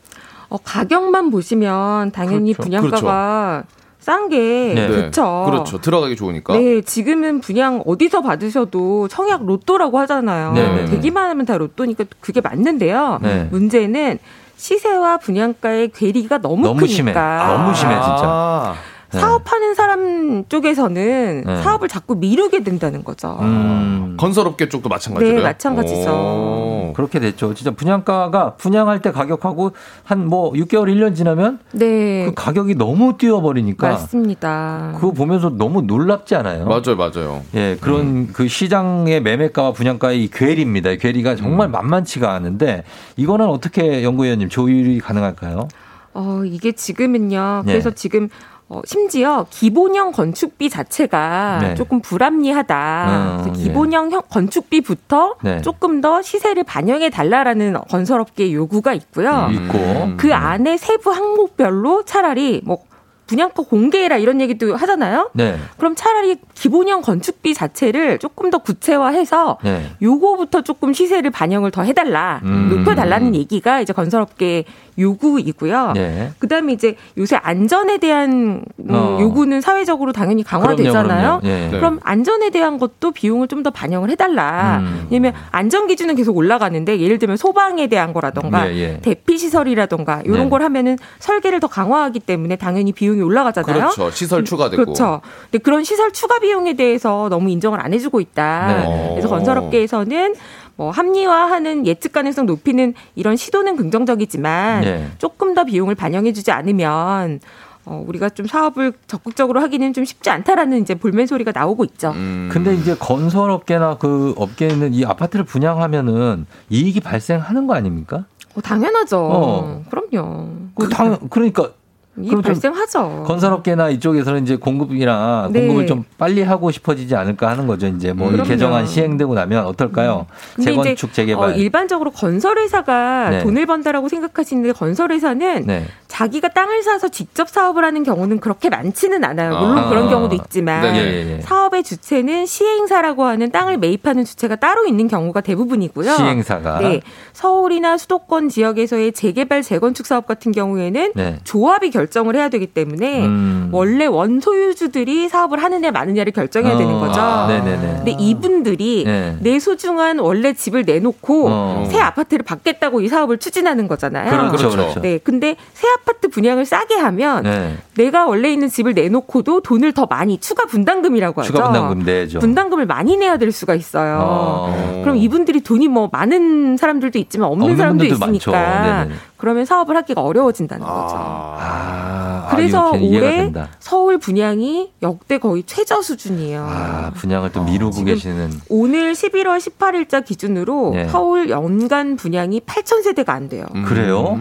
어, 가격만 보시면 당연히 그렇죠. 분양가가 싼게 네. 좋죠. 그렇죠. 들어가기 좋으니까. 네, 지금은 분양 어디서 받으셔도 청약 로또라고 하잖아요. 네, 네. 되기만 하면 다 로또니까 그게 맞는데요. 네. 문제는 시세와 분양가의 괴리가 너무, 너무 크니까. 심해. 너무 심해 진짜. 네. 사업하는 사람 쪽에서는 네. 사업을 자꾸 미루게 된다는 거죠. 음. 건설업계 쪽도 마찬가지로요. 네, 마찬가지죠. 오. 그렇게 됐죠. 진짜 분양가가 분양할 때 가격하고 한 뭐 6개월 1년 지나면 네, 그 가격이 너무 뛰어버리니까 맞습니다. 그거 보면서 너무 놀랍지 않아요? 맞아요, 맞아요. 예, 그런 그 시장의 매매가와 분양가의 이 괴리입니다. 이 괴리가 정말 만만치가 않은데 이거는 어떻게 연구위원님 조율이 가능할까요? 어, 이게 지금은요. 네. 그래서 지금 어, 심지어 기본형 건축비 자체가 네. 조금 불합리하다. 음, 그래서 예. 기본형 형- 건축비부터 네. 조금 더 시세를 반영해 달라라는 건설업계의 요구가 있고요. 있고 그 안에 세부 항목별로 차라리 뭐 분양가 공개해라 이런 얘기도 하잖아요. 네. 그럼 차라리 기본형 건축비 자체를 조금 더 구체화해서 네. 요거부터 조금 시세를 반영을 더 해달라, 음. 높여달라는 얘기가 이제 건설업계 요구이고요. 네. 그다음에 이제 요새 안전에 대한 음, 어. 요구는 사회적으로 당연히 강화되잖아요. 그럼요, 그럼요. 예. 그럼 안전에 대한 것도 비용을 좀 더 반영을 해달라. 음. 왜냐면 안전 기준은 계속 올라가는데 예를 들면 소방에 대한 거라던가 예, 예. 대피 시설이라던가 이런 네. 걸 하면은 설계를 더 강화하기 때문에 당연히 비용이 올라가잖아요. 그렇죠. 시설 추가되고. 그렇죠. 근데 그런 시설 추가 비용에 대해서 너무 인정을 안 해주고 있다. 네. 그래서 어. 건설업계에서는 뭐 합리화하는 예측 가능성 높이는 이런 시도는 긍정적이지만 네. 조금 더 비용을 반영해주지 않으면 어, 우리가 좀 사업을 적극적으로 하기는 좀 쉽지 않다라는 이제 볼멘 소리가 나오고 있죠. 음. 근데 이제 건설업계나 그 업계는 이 아파트를 분양하면은 이익이 발생하는 거 아닙니까? 어, 당연하죠. 어. 그럼요. 그 당, 그러니까 이 발생하죠. 건설업계나 이쪽에서는 이제 공급이나 네. 공급을 좀 빨리 하고 싶어지지 않을까 하는 거죠. 이제 뭐 그럼요. 음. 개정안 시행되고 나면 어떨까요? 이제 재건축 재개발. 어, 일반적으로 건설회사가 네. 돈을 번다라고 생각하시는데 건설회사는 네. 자기가 땅을 사서 직접 사업을 하는 경우는 그렇게 많지는 않아요. 물론 아. 그런 경우도 있지만 네, 예, 예. 사업의 주체는 시행사라고 하는 땅을 매입하는 주체가 따로 있는 경우가 대부분이고요. 시행사가. 네. 서울이나 수도권 지역에서의 재개발 재건축 사업 같은 경우에는 네. 조합이 결 정을 해야 되기 때문에 음. 원래 원소유주들이 사업을 하느냐 마느냐를 결정해야 되는 어. 거죠. 아, 네네네. 근데 이분들이 네. 내 소중한 원래 집을 내놓고 어. 새 아파트를 받겠다고 이 사업을 추진하는 거잖아요. 그렇죠, 그렇죠. 네, 근데 새 아파트 분양을 싸게 하면 네. 내가 원래 있는 집을 내놓고도 돈을 더 많이 추가 분담금이라고 하죠. 추가 분담금 내죠. 분담금을 많이 내야 될 수가 있어요. 어. 그럼 이분들이 돈이 뭐 많은 사람들도 있지만 없는, 없는 사람도. 있으니까. 그러면 사업을 하기가 어려워진다는 거죠. 아, 그래서 아, 이거 이해가 올해. 서울 분양이 역대 거의 최저 수준이에요. 아, 분양을 또 미루고 지금 계시는. 오늘 11월 18일자 기준으로 네. 서울 연간 분양이 8천 세대가 안 돼요. 그래요?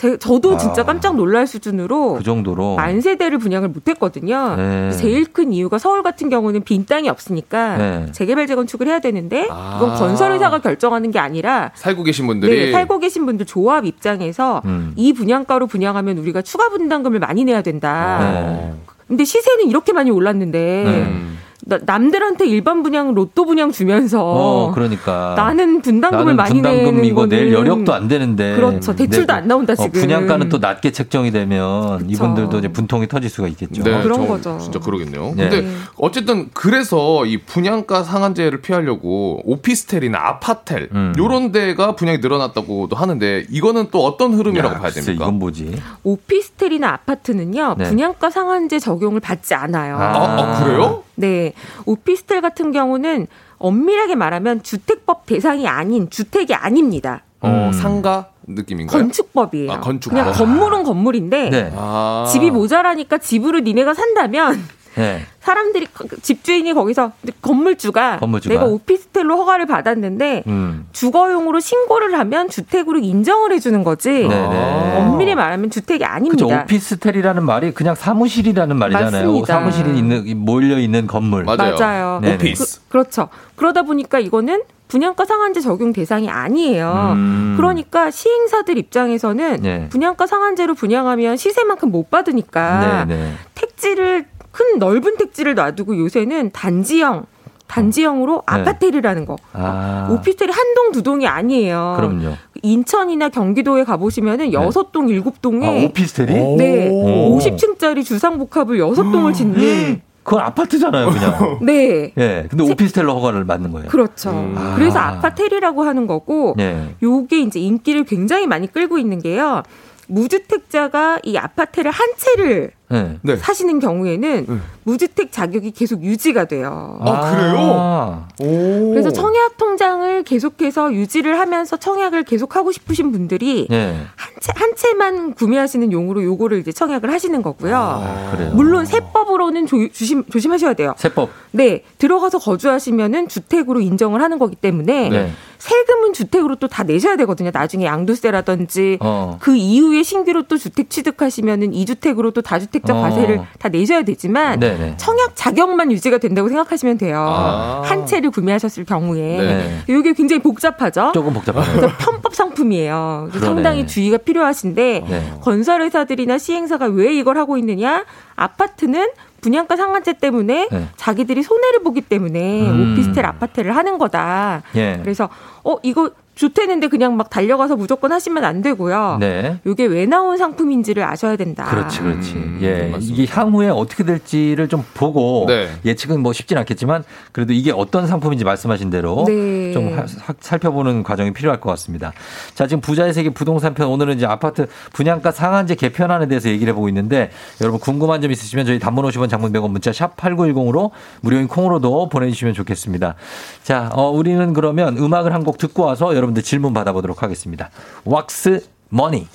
제, 저도 아. 진짜 깜짝 놀랄 수준으로 그 정도로. 만 세대를 분양을 못했거든요. 네. 제일 큰 이유가 서울 같은 경우는 빈 땅이 없으니까 네. 재개발 재건축을 해야 되는데 아. 이건 건설회사가 결정하는 게 아니라 살고 계신 분들이 네, 살고 계신 분들 조합 입장에서 음. 이 분양가로 분양하면 우리가 추가 분담금을 많이 내야 된다. 네. 근데 시세는 이렇게 많이 올랐는데 네. 나- 남들한테 일반 분양 로또 분양 주면서 어, 그러니까. 나는 분담금을 나는 많이 분담금 내는 이거 낼 거는 여력도 안 되는데. 그렇죠. 대출도. 안 나온다, 어, 지금. 분양가는 또 낮게 책정이 되면 이분들도 이제 분통이 터질 수가 있겠죠. 네, 그런 저- 거죠. 진짜 그러겠네요. 네. 근데 어쨌든 그래서 이 분양가 상한제를 피하려고 오피스텔이나 아파텔 음. 요런 데가 분양이 늘어났다고도 하는데 이거는 또 어떤 흐름이라고 봐야 글쎄, 됩니까? 이건 뭐지? 오피스텔이나 아파트는요 네. 분양가 상한제 적용을 받지 않아요. 아, 아, 그래요? 네, 오피스텔 같은 경우는 엄밀하게 말하면 주택법 대상이 아닌 주택이 아닙니다. 어, 상가 느낌인가요? 건축법이에요. 아, 건축법. 그냥 건물은 건물인데 네. 아. 집이 모자라니까 집으로 니네가 산다면 네. 사람들이 집주인이 거기서 건물주가, 건물주가. 내가 오피스텔로 허가를 받았는데 음. 주거용으로 신고를 하면 주택으로 인정을 해주는 거지. 네네. 엄밀히 말하면 주택이. 아닙니다. 오피스텔이라는 말이 그냥 사무실이라는 말이잖아요. 맞습니다. 사무실이 있는 몰려 있는 건물. 맞아요. 네네. 그, 렇죠 그러다 보니까 이거는 분양가 상한제 적용 대상이 아니에요. 음. 그러니까 시행사들 입장에서는 네. 분양가 상한제로 분양하면 시세만큼 못 받으니까 네 네. 택지를 큰 넓은 택지를 놔두고 요새는 단지형 단지형으로 네. 아파텔이라는 거. 아. 오피스텔이 한 동 두 동이 아니에요. 그럼요. 인천이나 경기도에 가보시면은 여섯 동 일곱 동에 아, 오피스텔이? 네. 오. 50층짜리 주상복합을 여섯 동을 짓는 그건 아파트잖아요, 그냥. 네. 예. 근데 오피스텔로 허가를 받는 거예요. 그렇죠. 아. 그래서 아파텔이라고 하는 거고 네. 요게 이제 인기를 굉장히 많이 끌고 있는 게요. 무주택자가 이 아파트를 한 채를 네. 사시는 경우에는 무주택 자격이 계속 유지가 돼요. 아, 그래요? 그래서 청약 통장을 계속해서 유지를 하면서 청약을 계속 하고 싶으신 분들이 네. 한, 채, 한 채만 구매하시는 용으로 요거를 이제 청약을 하시는 거고요. 아, 그래요. 물론 세법으로는 조, 조심, 조심하셔야 돼요. 세법. 네, 들어가서 거주하시면은 주택으로 인정을 하는 거기 때문에 네. 세금은 주택으로 또 다 내셔야 되거든요. 나중에 양도세라든지 어. 그 이후에 신규로 또 주택 취득하시면은 이주택으로 또 다주택자 어. 과세를 다 내셔야 되지만 네네. 청약 자격만 유지가 된다고 생각하시면 돼요. 아. 한 채를 구매하셨을 경우에 네. 이게 굉장히 복잡하죠. 조금 복잡하네요. 편법 상품이에요. 상당히 주의가 필요하신데 네. 건설회사들이나 시행사가 왜 이걸 하고 있느냐? 아파트는 분양가 상한제 때문에 네. 자기들이 손해를 보기 때문에 음. 오피스텔 아파트를 하는 거다. 예. 그래서 어 이거 좋대는데 그냥 막 달려가서 무조건 하시면 안 되고요. 네. 이게 왜 나온 상품인지를 아셔야 된다. 그렇지, 그렇지. 음, 예. 이게 향후에 어떻게 될지를 좀 보고 네. 예측은 뭐 쉽진 않겠지만 그래도 이게 어떤 상품인지 말씀하신 대로 네. 좀 하- 사- 살펴보는 과정이 필요할 것 같습니다. 자, 지금 부자의 세계 부동산 편 오늘은 이제 아파트 분양가 상한제 개편안에 대해서 얘기를 해보고 있는데 여러분 궁금한 점 있으시면 저희 단문 50원 장문 100원 문자 샵 8910으로 무료인 콩으로도 보내주시면 좋겠습니다. 자, 어, 우리는 그러면 음악을 한 곡 듣고 와서 여러분 들 질문 받아보도록 하겠습니다. 왁스 머니.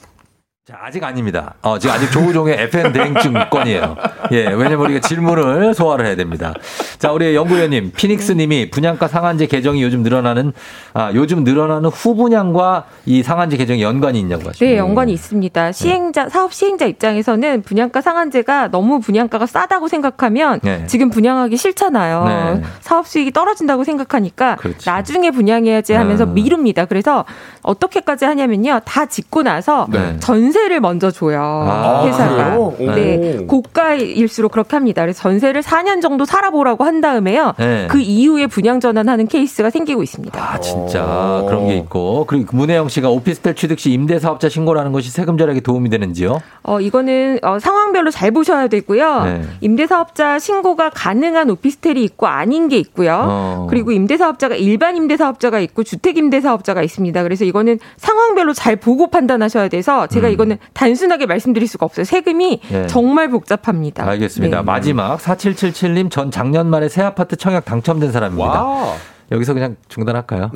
자, 아직 아닙니다. 어, 지금 아직 조우종의 FM 대행 증권이에요. 예, 왜냐면 우리가 질문을 소화를 해야 됩니다. 자, 우리 연구위원님, 피닉스님이 분양가 상한제 개정이 요즘 늘어나는, 아, 요즘 늘어나는 후분양과 이 상한제 개정이 연관이 있냐고 하시죠. 네, 연관이 있습니다. 시행자 사업 시행자 입장에서는 분양가 상한제가 너무 분양가가 싸다고 생각하면 네. 지금 분양하기 싫잖아요. 네. 사업 수익이 떨어진다고 생각하니까 그렇지. 나중에 분양해야지 하면서 음. 미룹니다. 그래서 어떻게까지 하냐면요. 다 짓고 나서 네. 전 세를 먼저 줘요. 아, 회사가. 그래요? 네. 오. 고가일수록 그렇게 합니다. 그래서 전세를 4년 정도 살아보라고 한 다음에요. 네. 그 이후에 분양 전환하는 케이스가 생기고 있습니다. 아, 진짜 그런 게 있고. 그리고 문혜영 씨가 오피스텔 취득 시 임대 사업자 신고를 하는 것이 세금 절약에 도움이 되는지요? 어, 이거는 어, 상황별로 잘 보셔야 되고요. 네. 임대 사업자 신고가 가능한 오피스텔이 있고 아닌 게 있고요. 어. 그리고 임대 사업자가 일반 임대 사업자가 있고 주택 임대 사업자가 있습니다. 그래서 이거는 상황별로 잘 보고 판단하셔야 돼서 제가 이거 는 단순하게 말씀드릴 수가 없어요. 세금이 음. 네. 정말 복잡합니다. 알겠습니다. 네. 마지막 4777님 전 작년 말에 새 아파트 청약 당첨된 사람입니다. 여기서 그냥 중단할까요?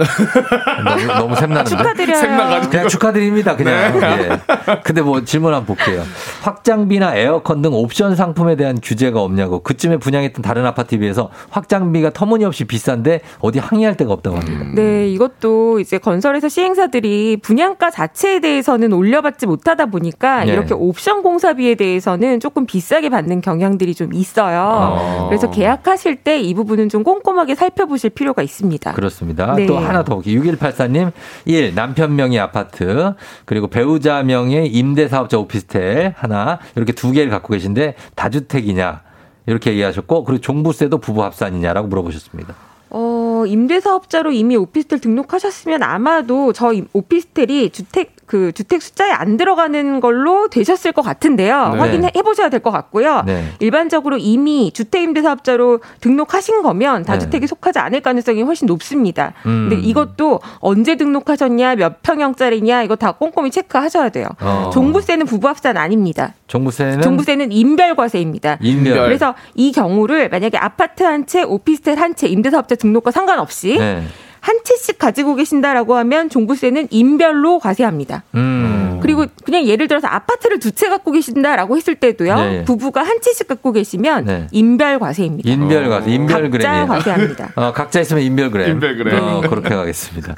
너무, 너무 샘나는데. 축하드려요. 샘나가지고. 그냥 축하드립니다. 그냥. 네. 예. 근데 뭐 질문 한번 볼게요. 확장비나 에어컨 등 옵션 상품에 대한 규제가 없냐고. 그쯤에 분양했던 다른 아파트에 비해서 확장비가 터무니없이 비싼데 어디 항의할 데가 없다고 합니다. 네, 이것도 이제 건설회사 시행사들이 분양가 자체에 대해서는 올려받지 못하다 보니까 네. 이렇게 옵션 공사비에 대해서는 조금 비싸게 받는 경향들이 좀 있어요. 어. 그래서 계약하실 때 이 부분은 좀 꼼꼼하게 살펴보실 필요가 있습니다. 그렇습니다. 네. 또 하나 더 볼게요. 6184님, 1. 남편 명의 아파트, 그리고 배우자 명의 임대사업자 오피스텔 하나, 이렇게 두 개를 갖고 계신데 다주택이냐, 이렇게 얘기하셨고, 그리고 종부세도 부부 합산이냐라고 물어보셨습니다. 어, 임대사업자로 이미 오피스텔 등록하셨으면 아마도 저 임- 오피스텔이 주택 그 주택 숫자에 안 들어가는 걸로 되셨을 것 같은데요. 네. 확인해 보셔야 될 것 같고요. 네. 일반적으로 이미 주택 임대사업자로 등록하신 거면 다주택에 네. 속하지 않을 가능성이 훨씬 높습니다. 음. 근데 이것도 언제 등록하셨냐, 몇 평형짜리냐 이거 다 꼼꼼히 체크하셔야 돼요. 어. 종부세는 부부합산 아닙니다. 종부세는 종부세는 인별과세입니다. 인별. 그래서 이 경우를 만약에 아파트 한 채, 오피스텔 한 채, 임대사업자 등록과 상관없이 네. 한 채씩 가지고 계신다라고 하면 종부세는 인별로 과세합니다. 음. 그리고 그냥 예를 들어서 아파트를 두 채 갖고 계신다라고 했을 때도요. 네. 부부가 한 채씩 갖고 계시면 네. 인별 과세입니다. 인별 과세, 인별 각자 그램이에요. 과세합니다. 어, 각자 있으면 인별 그램. 인별 그램. 어, 그렇게 가겠습니다.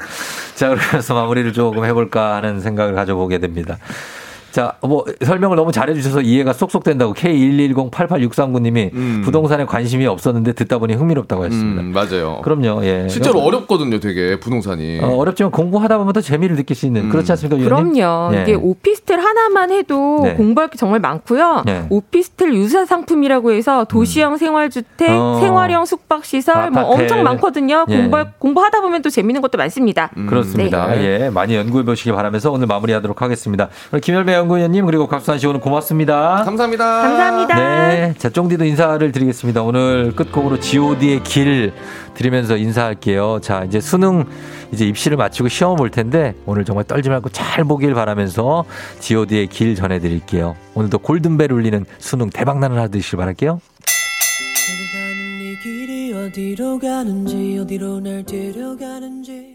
자, 그래서 마무리를 조금 해볼까 하는 생각을 가져보게 됩니다. 자, 뭐, 설명을 너무 잘해 주셔서 이해가 쏙쏙 된다고 K1108863구님이 음. 부동산에 관심이 없었는데 듣다 보니 흥미롭다고 했습니다. 음, 맞아요. 그럼요, 예. 실제로 어렵거든요, 되게 부동산이. 어, 어렵지만 공부하다 보면 더 재미를 느낄 수 있는 그렇지 않습니까, 위원님? 그럼요. 예. 이게 오피스텔 하나만 해도 네. 공부할 게 정말 많고요. 네. 오피스텔 유사 상품이라고 해서 도시형 생활주택, 어. 생활형 숙박시설 뭐 아파트. 엄청 많거든요. 예. 공부 공부하다 보면 또 재밌는 것도 많습니다. 그렇습니다. 네. 예, 많이 연구해 보시기 바라면서 오늘 마무리하도록 하겠습니다. 김열배 연구위원님 그리고 곽수환 씨 오늘 고맙습니다. 감사합니다. 감사합니다. 네, 자 쫑디도 인사를 드리겠습니다. 오늘 끝곡으로 G.O.D의 길 들으면서 인사할게요. 자 이제 수능 이제 입시를 마치고 시험 볼 텐데 오늘 정말 떨지 말고 잘 보길 바라면서 G.O.D의 길 전해드릴게요. 오늘도 골든벨 울리는 수능 대박나는 하루 되시길 바랄게요. 이 길이 어디로 가는지 어디로 날 데려가는지